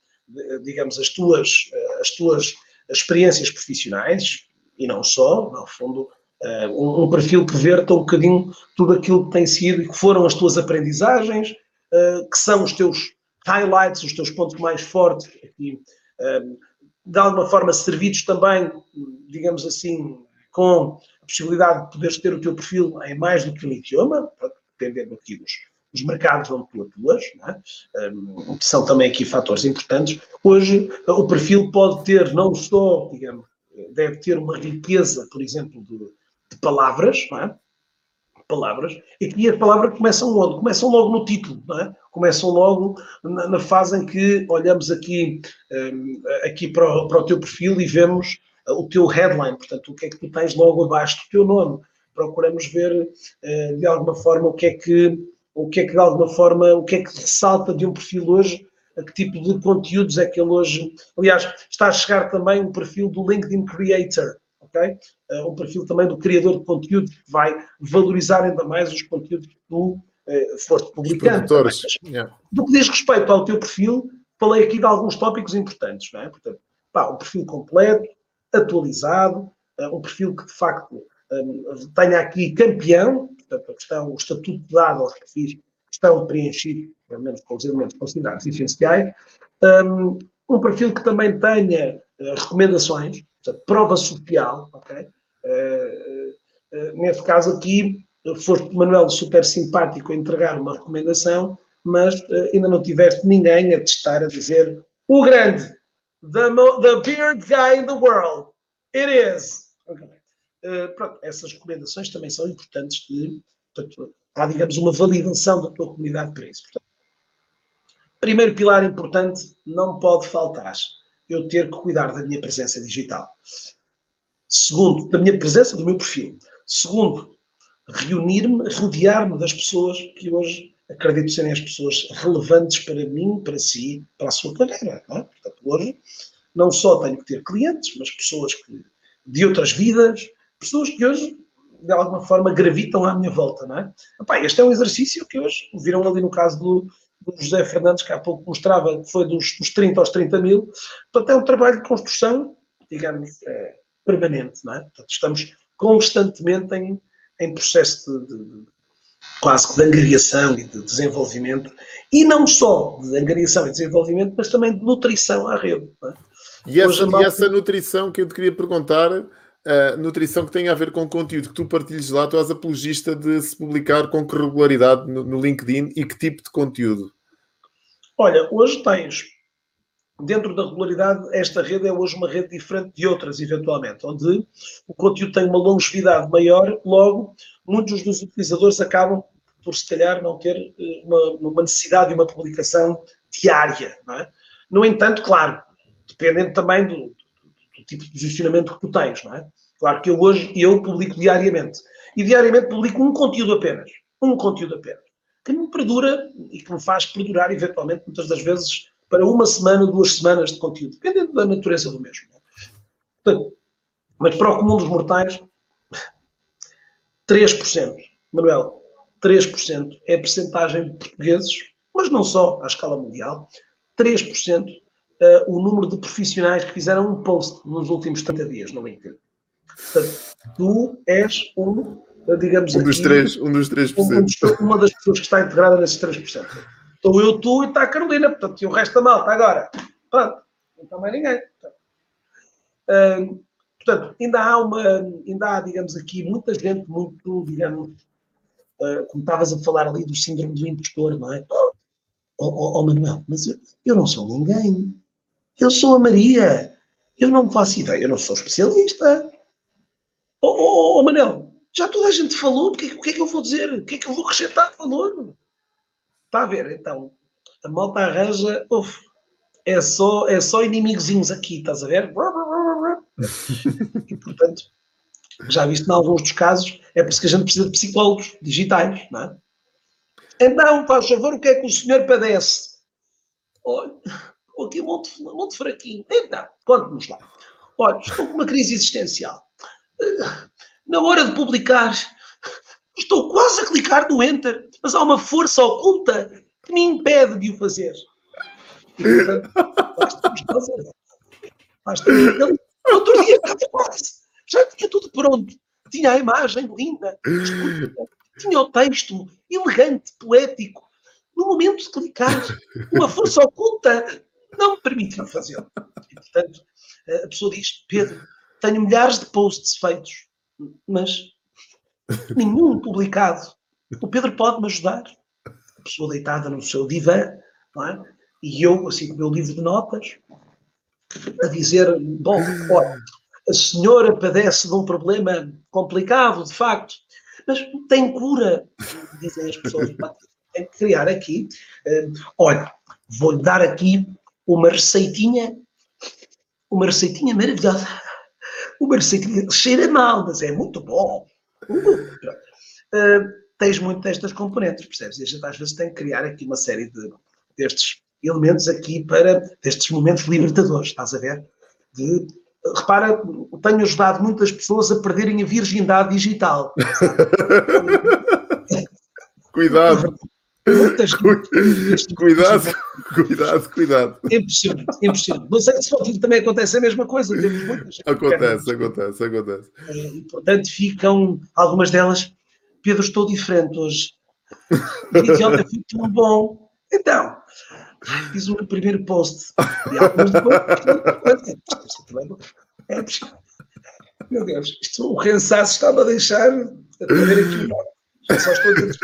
digamos, as tuas, as tuas experiências profissionais, e não só, no fundo, eh, um, perfil que verta um bocadinho tudo aquilo que tem sido e que foram as tuas aprendizagens, eh, que são os teus highlights, os teus pontos mais fortes aqui, eh, de alguma forma servidos também, digamos assim, com a possibilidade de poderes ter o teu perfil em mais do que um idioma, dependendo aqui dos, dos mercados onde tu atuas, é? um, que são também aqui fatores importantes. Hoje, o perfil pode ter não só, digamos, deve ter uma riqueza, por exemplo, de, de palavras, é? palavras, e que as palavras começam onde? Começam logo no título, é? começam logo na, na, fase em que olhamos aqui, um, aqui para o, para o teu perfil e vemos o teu headline, portanto, o que é que tu tens logo abaixo do teu nome. Procuramos ver, uh, de alguma forma, o que é que, o que é que, de alguma forma, o que é que ressalta de um perfil hoje, a que tipo de conteúdos é que ele hoje... Aliás, está a chegar também um perfil do LinkedIn Creator, ok? Uh, um perfil também do criador de conteúdo que vai valorizar ainda mais os conteúdos que tu uh, foste publicando. Yeah. Do que diz respeito ao teu perfil, falei aqui de alguns tópicos importantes, não é? Portanto, pá, um perfil completo, atualizado, uh, um perfil que de facto um, tenha aqui campeão, portanto, a questão, o estatuto dado aos perfis estão preenchidos, pelo menos com os elementos considerados essenciais, um, um perfil que também tenha recomendações, portanto, prova social, ok? Uh, uh, nesse caso aqui, foste, Manuel, super simpático a entregar uma recomendação, mas ainda não tiveste ninguém a testar, a dizer o grande, the, the beard guy in the world, it is. Okay. pronto, essas recomendações também são importantes de, portanto, há, digamos, uma validação da tua comunidade para isso. Portanto, primeiro pilar importante, não pode faltar eu ter que cuidar da minha presença digital. Segundo, da minha presença, do meu perfil. Segundo, reunir-me, rodear-me das pessoas que hoje acredito serem as pessoas relevantes para mim, para si, para a sua carreira. Não é? Portanto, hoje, não só tenho que ter clientes, mas pessoas que, de outras vidas, pessoas que hoje, de alguma forma, gravitam à minha volta. Não é? Epá, este é um exercício que hoje, viram ali no caso do, do José Fernandes, que há pouco mostrava que foi dos, dos 30 aos 30 mil. Portanto, é um trabalho de construção, digamos, é, permanente. Não é? Portanto, estamos constantemente em, em processo de, de, quase que de angariação e de desenvolvimento, e não só de angariação e desenvolvimento, mas também de nutrição à rede. É? E, essa, malta... e essa, nutrição que eu te queria perguntar, uh, nutrição que tem a ver com o conteúdo que tu partilhes lá, tu és apologista de se publicar com que regularidade no, no LinkedIn e que tipo de conteúdo? Olha, hoje tens, dentro da regularidade, esta rede é hoje uma rede diferente de outras, eventualmente, onde o conteúdo tem uma longevidade maior, logo, muitos dos utilizadores acabam por, se calhar, não ter eh, uma, uma necessidade de uma publicação diária. Não é? No entanto, claro, dependendo também do, do, tipo de posicionamento que tu tens, não é? Claro que eu hoje eu publico diariamente. E diariamente publico um conteúdo apenas. Um conteúdo apenas que me perdura e que me faz perdurar, eventualmente, muitas das vezes, para uma semana, duas semanas de conteúdo, dependendo da natureza do mesmo. Portanto, mas para o comum dos mortais, 3%, Manuel, 3% é a percentagem de portugueses, mas não só, à escala mundial, 3% uh, eh, o número de profissionais que fizeram um post nos últimos 30 dias no LinkedIn. Portanto, tu és um digamos um dos aqui, três, um dos 3%. Um, uma das pessoas que está integrada nesses 3%. Estou eu, tu e está a Carolina, portanto, e o resto da malta agora. Pronto, não está mais ninguém. Portanto, portanto, ainda há uma, ainda há, digamos aqui, muita gente muito, digamos, uh, como estavas a falar ali do síndrome do impostor, não é? Oh, oh, oh Manuel, mas eu, eu não sou ninguém. Eu sou a Maria. Eu não faço ideia, eu não sou especialista. Oh, oh, oh Manel, já toda a gente falou, o que, é que eu vou dizer? O que é que eu vou acrescentar de valor? Está a ver? Então, a malta arranja, uf, é só, é só inimigozinhos aqui, estás a ver? (laughs) e, portanto, já visto em alguns dos casos, é por isso que a gente precisa de psicólogos digitais, não é? Então, faz favor, o que é que o senhor padece? Olha, aqui muito, muito fraquinho. Então, conte-nos lá. Olha, estou com uma crise existencial na hora de publicar, estou quase a clicar no Enter, mas há uma força oculta que me impede de o fazer. Basta Outro dia estava quase, já tinha tudo pronto. Tinha a imagem linda, tinha o texto elegante, poético. No momento de clicar, uma força oculta não me permitiu fazê-lo. portanto, a pessoa diz: Pedro, tenho milhares de posts feitos, mas nenhum publicado. O Pedro pode-me ajudar. A pessoa deitada no seu divã, não é? E eu, assim, com o meu livro de notas, a dizer: Bom, olha, a senhora padece de um problema complicado, de facto, mas tem cura, dizem as pessoas. Tem que criar aqui. Uh, olha, vou-lhe dar aqui uma receitinha, uma receitinha maravilhosa. Uma receitinha cheira mal, mas é muito bom. Uh, tens muito destas componentes, percebes? E a gente às vezes tem que criar aqui uma série de, destes elementos aqui para destes momentos libertadores, estás a ver? De, repara, tenho ajudado muitas pessoas a perderem a virgindade digital. (laughs) (laughs) Cuidado. Muitas... cuidado, cuidado, cuidado. É impossível. Não sei se contigo também acontece a mesma coisa. Temos muitas. Acontece, acontece, acontece. E, portanto, ficam algumas delas. Pedro, estou diferente hoje. O vídeo ontem foi tão bom. Então, fiz o meu primeiro post. E algumas depois. É. Meu Deus, isto, o rensaço está-me a deixar a ver aqui. Só estou a dizer.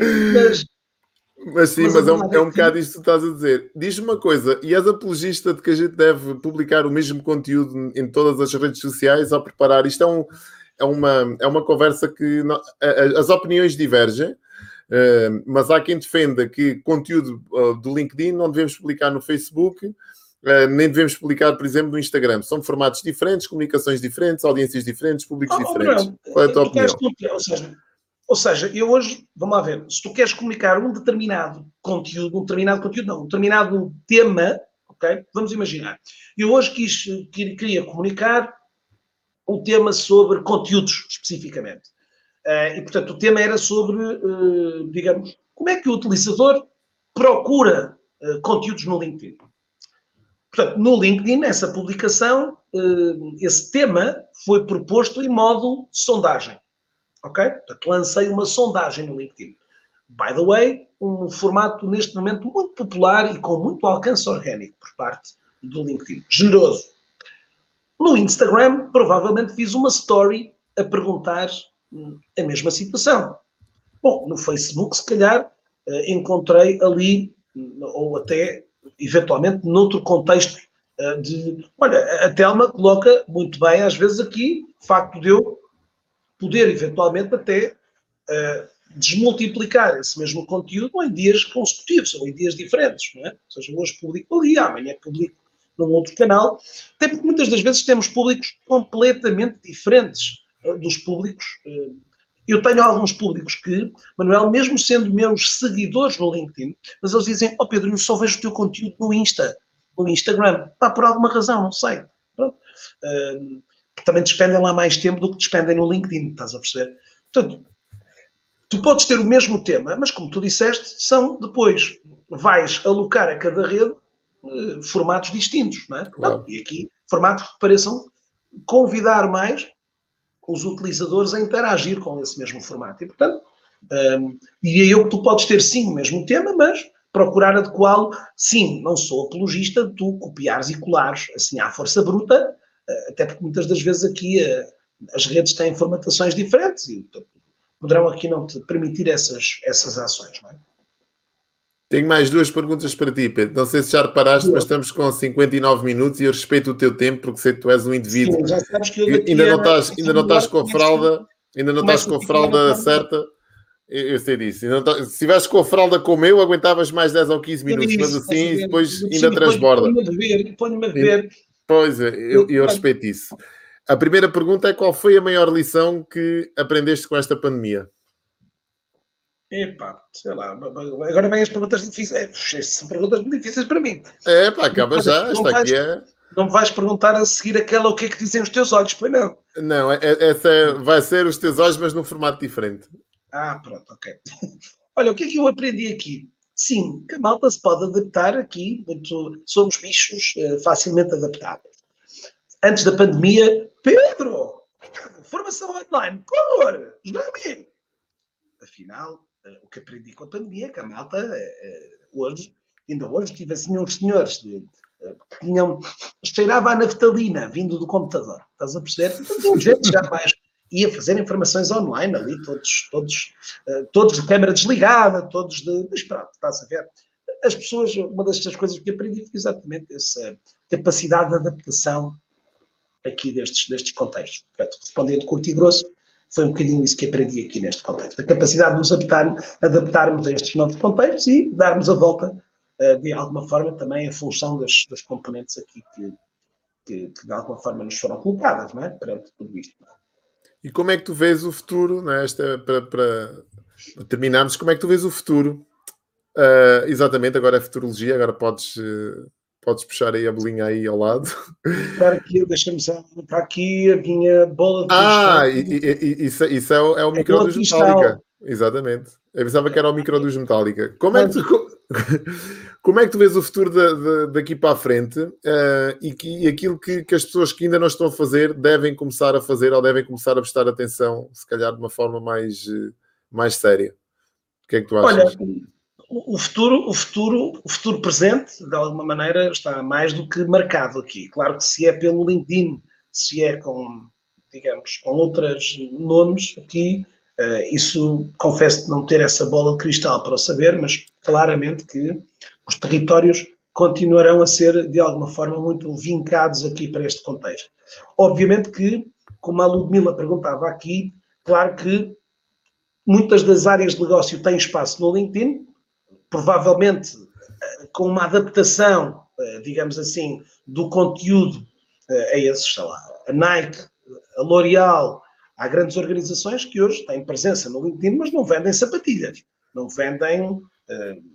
Mas, mas sim, mas, mas é, um, é um bocado isto que tu estás a dizer. Diz-me uma coisa, e és apologista de que a gente deve publicar o mesmo conteúdo em todas as redes sociais ao preparar? Isto é, um, é, uma, é uma conversa que não, as opiniões divergem, uh, mas há quem defenda que conteúdo uh, do LinkedIn não devemos publicar no Facebook, uh, nem devemos publicar, por exemplo, no Instagram. São formatos diferentes, comunicações diferentes, audiências diferentes, públicos oh, diferentes. Não, Qual é a tua opinião? Ou seja, ou seja, eu hoje, vamos lá ver, se tu queres comunicar um determinado conteúdo, um determinado conteúdo, não, um determinado tema, ok? Vamos imaginar. Eu hoje quis, queria comunicar um tema sobre conteúdos, especificamente. Uh, e, portanto, o tema era sobre, uh, digamos, como é que o utilizador procura uh, conteúdos no LinkedIn. Portanto, no LinkedIn, essa publicação, esse tema foi proposto em modo sondagem. Ok? Portanto, lancei uma sondagem no LinkedIn. By the way, um formato neste momento muito popular e com muito alcance orgânico por parte do LinkedIn. Generoso. No Instagram, provavelmente fiz uma story a perguntar hum, a mesma situação. Bom, no Facebook, se calhar, eh, encontrei ali, hum, ou até, eventualmente, noutro contexto eh, de... Olha, a Telma coloca muito bem, às vezes, aqui, o facto de eu poder eventualmente até uh, desmultiplicar esse mesmo conteúdo em dias consecutivos, ou em dias diferentes, não é? Ou seja, hoje publico ali, amanhã publico num outro canal, até porque muitas das vezes temos públicos completamente diferentes uh, dos públicos. Uh, eu tenho alguns públicos que, Manuel, mesmo sendo meus seguidores no LinkedIn, mas eles dizem, ó oh Pedro, eu só vejo o teu conteúdo no Insta, no Instagram. Pá, por alguma razão, não sei. Pronto. Uh, que também despendem lá mais tempo do que despendem no LinkedIn, estás a perceber? Portanto, tu podes ter o mesmo tema, mas como tu disseste, são depois, vais alocar a cada rede uh, formatos distintos, não é? Claro. e aqui, formatos que pareçam convidar mais os utilizadores a interagir com esse mesmo formato. E, portanto, um, ehm, diria eu que tu podes ter sim o mesmo tema, mas procurar adequá-lo. Sim, não sou apologista de tu copiares e colares assim à força bruta até porque muitas das vezes aqui eh, as redes têm formatações diferentes e poderão aqui não te permitir essas, essas ações, não é? Tenho mais duas perguntas para ti, Pedro. Não sei se já reparaste, mas estamos com 59 minutos e eu respeito o teu tempo porque sei que tu és um indivíduo. Sim, já sabes que eu ainda, não estás, ainda não estás com a fralda, ainda não estás com a fralda certa. Eu sei disso. Se estivesse com a fralda como eu, aguentavas mais 10 ou 15 minutos, mas assim depois ainda transborda. Põe-me a beber, põe-me a beber. Pois, é, eu, eu respeito isso. A primeira pergunta é qual foi a maior lição que aprendeste com esta pandemia? Epá, sei lá, agora vem as perguntas difíceis. É, são perguntas muito difíceis para mim. É, pá, acaba já, esta vais, aqui é... Não me vais perguntar a seguir aquela o que é que dizem os teus olhos, pois não? Não, é, é, essa é, vai ser os teus olhos, mas num formato diferente. Ah, pronto, ok. (laughs) Olha, o que é que eu aprendi aqui? Sim, que a malta se pode adaptar aqui, muito, somos bichos uh, facilmente adaptáveis. Antes da pandemia, Pedro, formação online, cor, joga Afinal, uh, o que aprendi com a pandemia é que a malta, uh, hoje, ainda hoje, tive assim uns senhores de tinham, cheirava a naftalina vindo do computador. Estás a perceber? Então, gente já mais ia fazer informações online ali, todos, todos, uh, todos de câmara desligada, todos de. Mas pronto, estás a ver? As pessoas, uma das coisas que aprendi foi exatamente essa capacidade de adaptação aqui destes, destes contextos. Portanto, respondendo curto e grosso, foi um bocadinho isso que aprendi aqui neste contexto. A capacidade de nos adaptar, adaptarmos a estes novos contextos e darmos a volta, uh, de alguma forma, também a função das, das componentes aqui que, que, que, de alguma forma nos foram colocadas, não é? Perante tudo isto. É? E como é que tu vês o futuro, né? Esta, para, para, terminarmos, como é que tu vês o futuro? Uh, exatamente, agora é futurologia, agora podes, uh, podes puxar aí a bolinha aí ao lado. Para aqui, deixa-me só, para aqui a minha bola de Ah, e, e, isso, isso é o, é o micro dos Metallica. Exatamente. Eu pensava que era o micro dos Metallica. Como é que tu, (laughs) como é que tu vês o futuro de, de, daqui para a frente uh, e, que, e aquilo que, que, as pessoas que ainda não estão a fazer devem começar a fazer ou devem começar a prestar atenção, se calhar de uma forma mais, mais séria? O que é que tu achas? Olha, o futuro, o futuro, o futuro presente, de alguma maneira, está mais do que marcado aqui. Claro que se é pelo LinkedIn, se é com, digamos, com outros nomes aqui, uh, isso confesso não ter essa bola de cristal para o saber, mas claramente que os territórios continuarão a ser, de alguma forma, muito vincados aqui para este contexto. Obviamente que, como a Ludmila perguntava aqui, claro que muitas das áreas de negócio têm espaço no LinkedIn, provavelmente eh, com uma adaptação, eh, digamos assim, do conteúdo eh, a esses, sei lá, a Nike, a L'Oréal, há grandes organizações que hoje têm presença no LinkedIn, mas não vendem sapatilhas, não vendem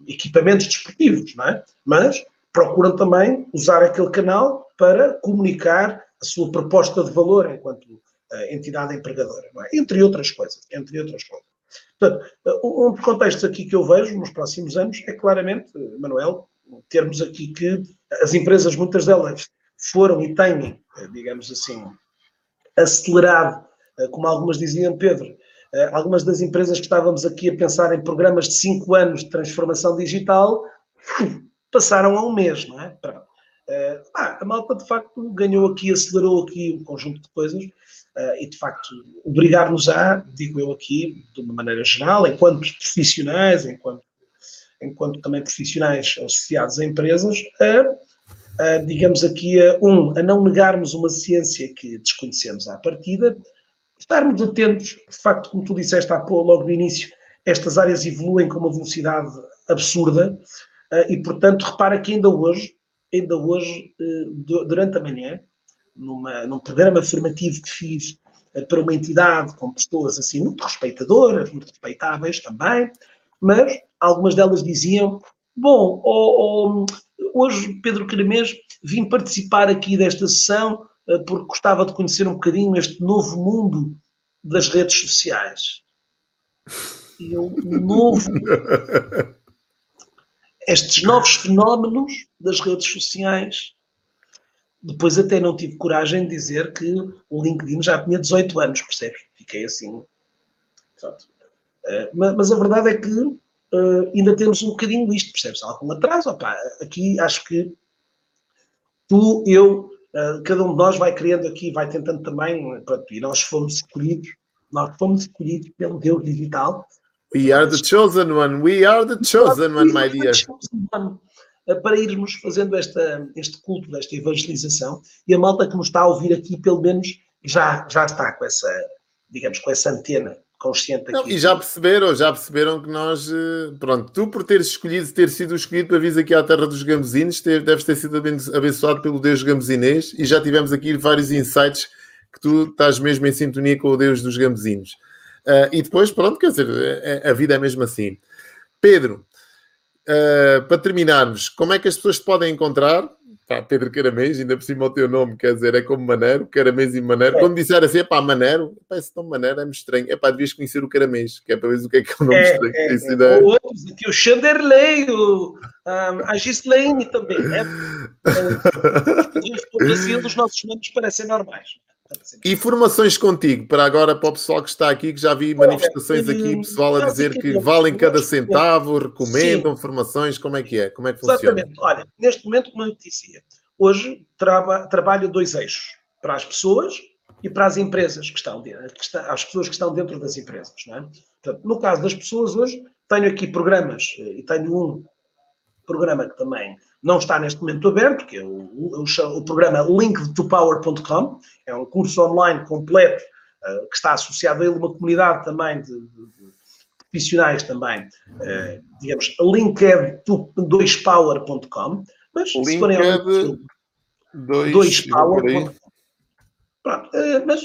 equipamentos desportivos, não é? Mas procuram também usar aquele canal para comunicar a sua proposta de valor enquanto uh, entidade empregadora, é? entre outras coisas, entre outras coisas. Portanto, um dos contextos aqui que eu vejo nos próximos anos é claramente, Manuel, termos aqui que as empresas, muitas delas, foram e têm, digamos assim, acelerado, como algumas diziam, Pedro, algumas das empresas que estávamos aqui a pensar em programas de cinco anos de transformação digital passaram a um mês, não é? Ah, a malta de facto ganhou aqui, acelerou aqui um conjunto de coisas uh, e, de facto, obrigar-nos a, digo eu aqui, de uma maneira geral, enquanto profissionais, enquanto, enquanto também profissionais associados a empresas, a, a, digamos aqui, a, um, a não negarmos uma ciência que desconhecemos à partida, estarmos atentos, de facto, como tu disseste há pouco, logo no início, estas áreas evoluem com uma velocidade absurda uh, e, portanto, repara que ainda hoje, ainda hoje, uh, durante a manhã, numa, num programa formativo que fiz eh, para uma entidade com pessoas assim muito respeitadoras, muito respeitáveis também, mas algumas delas diziam: Bom, oh, oh, hoje, Pedro Caramês, vim participar aqui desta sessão porque gostava de conhecer um bocadinho este novo mundo das redes sociais. E eu, novo. Estes novos fenómenos das redes sociais depois até não tive coragem de dizer que o LinkedIn já tinha 18 anos, percebes? Fiquei assim. Uh, mas, a verdade é que uh, ainda temos um bocadinho isto, percebes? Algum atraso. Opa, aqui acho que tu, eu, cada um de nós vai criando aqui, vai tentando também, pronto, e nós fomos escolhidos, nós fomos escolhidos pelo Deus digital. We are the chosen one, we are the chosen one, my dear. Para irmos fazendo esta, este culto desta evangelização. E a malta que nos está a ouvir aqui, pelo menos, já, já está com essa, digamos, com essa antena consciente Não, e já perceberam, já perceberam que nós, eh, pronto, tu por teres escolhido, ter sido escolhido para vir aqui à terra dos gambuzinos, deves ter sido abençoado pelo Deus gambuzinês e já tivemos aqui vários insights que tu estás mesmo em sintonia com o Deus dos gambuzinos. Uh, e depois, pronto, quer dizer, a, a vida é mesmo assim. Pedro, Uh, para terminarmos, como é que as pessoas te podem encontrar? Pá, Pedro Caramês, ainda por cima o teu nome, quer dizer, é como Manero, Caramês e Manero. É. Quando disser assim, é pá, Manero, pá, esse nome Manero é-me estranho. É pá, devias conhecer o Caramês, que é para ver o que é que é o nome é, estranho. É, é. Ideia. Outros aqui, o Chanderley, o, um, a Gislaine também, né? (laughs) Assim, dos nossos nomes parecem normais. Informações contigo, para agora, para o pessoal que está aqui, que já vi manifestações aqui, pessoal a dizer que valem cada centavo, recomendam informações, como é que é? Como é que funciona? Exatamente. Olha, neste momento, como eu disse, hoje traba, trabalha dois eixos, para as pessoas e para as empresas que estão, que está, as pessoas que estão dentro das empresas. É? Portanto, no caso das pessoas hoje, tenho aqui programas, e tenho um programa que também não está neste momento aberto, que é o, o, o programa linktopower.com, é um curso online completo uh, que está associado a ele uma comunidade também de, de, de profissionais também, uh, digamos, linked2power.com, mas Linked se forem ao 2power.com. Pronto, uh, mas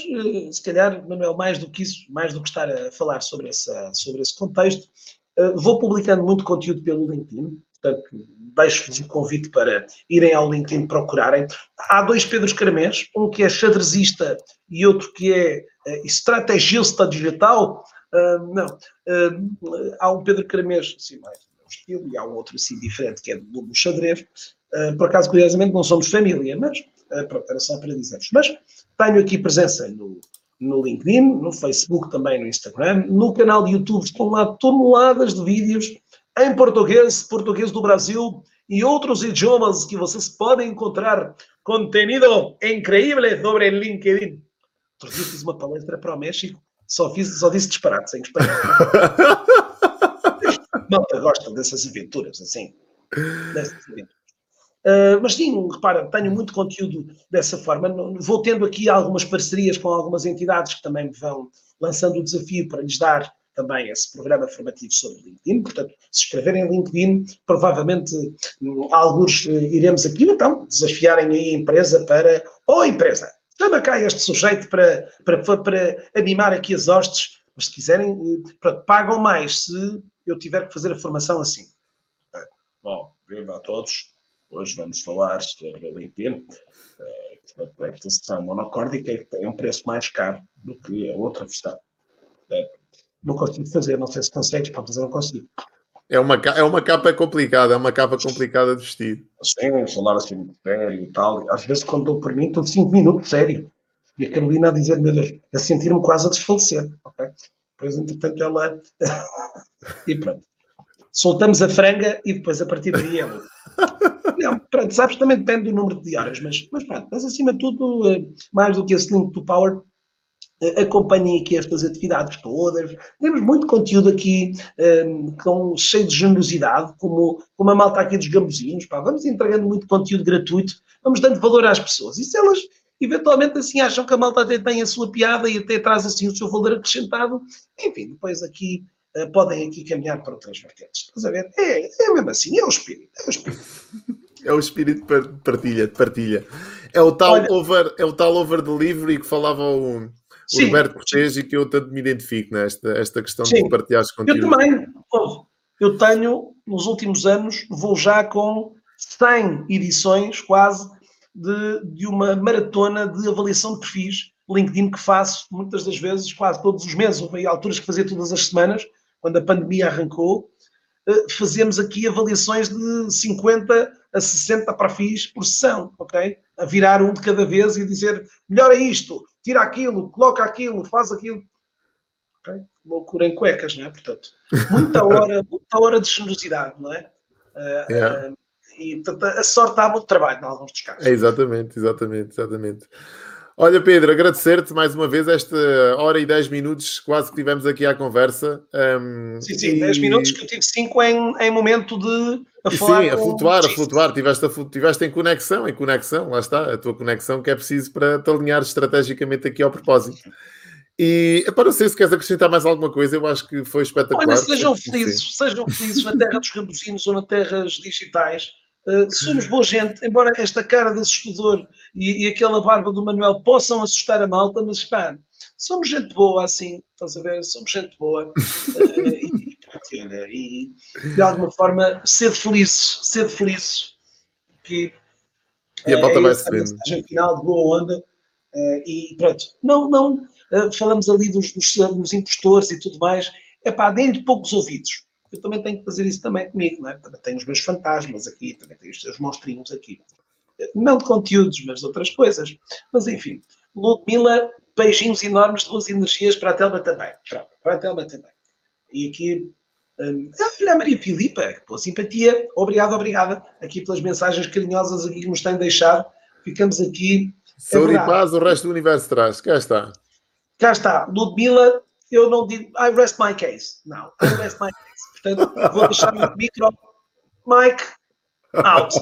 se calhar, Manuel, mais do que isso, mais do que estar a falar sobre, essa, sobre esse contexto, vou publicando muito conteúdo pelo LinkedIn, portanto, deixo-vos o convite para irem ao LinkedIn procurarem. Há dois Pedros Caramés, um que é xadrezista e outro que é uh, estrategista digital. Uh, não, uh, há um Pedro Caramês, assim, mais do estilo, e há um outro assim diferente, que é do, do xadrez. Uh, por acaso, curiosamente, não somos família, mas pronto, era só para dizer-vos. Mas tenho aqui presença no, no LinkedIn, no Facebook também, no Instagram, no canal de YouTube estão lá toneladas de vídeos em português, português do Brasil e outros idiomas que vocês podem encontrar conteúdo incrível sobre LinkedIn. Outro dia fiz uma palestra para o México, só, fiz, só disse disparates em espanhol. (laughs) Malta gosta dessas aventuras, assim. Dessas aventuras. Uh, mas sim, repara, tenho muito conteúdo dessa forma. Vou tendo aqui algumas parcerias com algumas entidades que também me vão lançando o desafio para lhes dar também esse programa formativo sobre LinkedIn. Portanto, se escreverem para provavelmente hum, alguns eh, iremos aqui, então, desafiarem aí a empresa para, ou oh, empresa, chama cá este sujeito para, para, para animar aqui as hostes, mas se quiserem, eh, pagam mais se eu tiver que fazer a formação assim. Bom, viva a todos. Hoje vamos falar sobre LinkedIn. A aplicação monocórdica tem um preço mais caro do que a outra versão não consigo fazer, não sei se consegues, para fazer não consigo. É uma, é uma capa complicada, é uma capa complicada de vestir. Sim, falar assim muito sério e tal. Às vezes, quando dou por mim, estou de 5 minutos, sério. E a Carolina a dizer, meu Deus, a sentir-me quase a desfalecer. Okay? Depois, entretanto, ela. (laughs) e pronto. Soltamos a franga e depois, a partir daí, ela. (laughs) Não, pronto, sabes, também depende do número de horas, mas, mas pronto, mas acima de tudo, eh, mais do que esse link do Power, acompanhem aqui estas atividades todas. Temos muito conteúdo aqui um, com, cheio de generosidade, como, como a malta aqui dos gambuzinhos. Pá. Vamos entregando muito conteúdo gratuito, vamos dando valor às pessoas. E se elas eventualmente assim acham que a malta até tem a sua piada e até traz assim o seu valor acrescentado, enfim, depois aqui uh, podem aqui caminhar para outras vertentes. Estás a ver? É, é mesmo assim, é o espírito. É o espírito. (laughs) É o espírito de partilha, de partilha. É o tal Olha, over, é o tal over delivery que falava o, Sim. o Roberto Cortês e que eu tanto me identifico nesta esta questão Sim. de partilhar conteúdos. Eu também, eu tenho, nos últimos anos, vou já com 100 edições quase de, de uma maratona de avaliação de perfis LinkedIn que faço muitas das vezes, quase todos os meses, houve alturas que fazia todas as semanas, quando a pandemia arrancou, eh, fazemos aqui avaliações de 50 a 60 perfis por sessão, ok? A virar um de cada vez e dizer melhora isto, tira aquilo, coloca aquilo, faz aquilo. Okay? Loucura em cuecas, não é? Portanto, muita (laughs) hora, muita hora de generosidade, não é? Uh, yeah. uh, e portanto, a sorte dá muito trabalho em alguns dos casos. É, exatamente, exatamente, exatamente. Olha, Pedro, agradecer-te mais uma vez esta hora e 10 minutos quase que tivemos aqui à conversa. Um, sim, sim, e... 10 minutos que eu tive 5 em, em momento de a. Sim, a flutuar, a flutuar. Tiveste, a, tiveste em conexão, em conexão, lá está, a tua conexão que é preciso para te alinhar estrategicamente aqui ao propósito. E para não sei se queres acrescentar mais alguma coisa, eu acho que foi espetacular. Olha, sejam felizes, sejam felizes na terra dos campesinos ou na terras digitais Uh, somos boa gente, embora esta cara de assustador e, e, aquela barba do Manuel possam assustar a malta, mas pá, somos gente boa assim, estás a ver? Somos gente boa. Uh, (laughs) e, e, de alguma forma, ser felizes, ser felizes. Que, e a malta uh, vai se vendo. final de boa onda. e pronto, não, não, falamos ali dos, dos, dos impostores e tudo mais. É pá, deem-lhe poucos ouvidos eu também tenho que fazer isso também comigo, não é? Também tenho os meus fantasmas aqui, também tenho os seus monstrinhos aqui. Não de conteúdos, mas de outras coisas. Mas enfim, Ludmila, beijinhos enormes de boas energias para a Telma também. Pronto, para a Telma também. E aqui Um, olha a Maria Filipa, pela simpatia, obrigado, obrigada, aqui pelas mensagens carinhosas aqui que nos têm deixado. Ficamos aqui. É Saúde e paz, o resto do universo traz. Cá está. Cá está, Ludmilla, eu não digo, I rest my case. Não, I rest my case. Portanto, vou deixar o micro, Mike, out.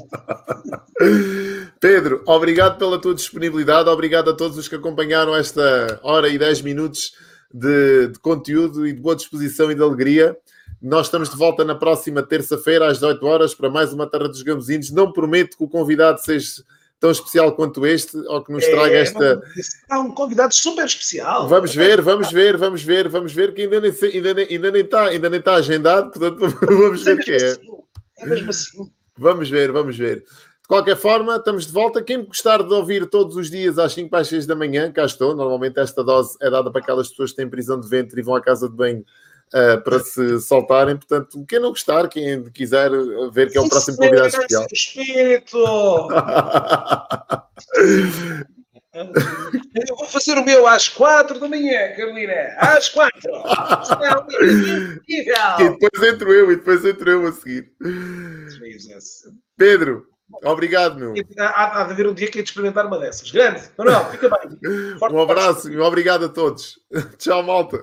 Pedro, obrigado pela tua disponibilidade, obrigado a todos os que acompanharam esta hora e 10 minutos de, de conteúdo e de boa disposição e de alegria. Nós estamos de volta na próxima terça-feira, às 18 horas, para mais uma Terra dos Gambuzinhos. Não prometo que o convidado seja tão especial quanto este, ou que nos traga É, esta. Há um convidado super especial. Vamos ver, vamos ver, vamos ver, vamos ver, que ainda nem, ainda nem, ainda nem está ainda nem está agendado, portanto (laughs) vamos é ver o que mesmo é. assim. É mesmo assim. Vamos ver, vamos ver. De qualquer forma, estamos de volta. Quem gostar de ouvir todos os dias às 5 para as 6 da manhã, cá estou. Normalmente esta dose é dada para aquelas pessoas que têm prisão de ventre e vão à casa de banho ah, para se (laughs) soltarem. Portanto, quem não gostar, quem quiser ver que é o próximo convidado especial. Espírito! (laughs) Eu vou fazer o meu às quatro da manhã, Carolina. Às quatro. (laughs) E depois entro eu, e depois entro eu a seguir. Pedro, obrigado, meu. Há, há de haver um dia que é de experimentar uma dessas. Grande. Manuel, fica bem. Forte (laughs) Um abraço e obrigado a todos. (laughs) Tchau, malta.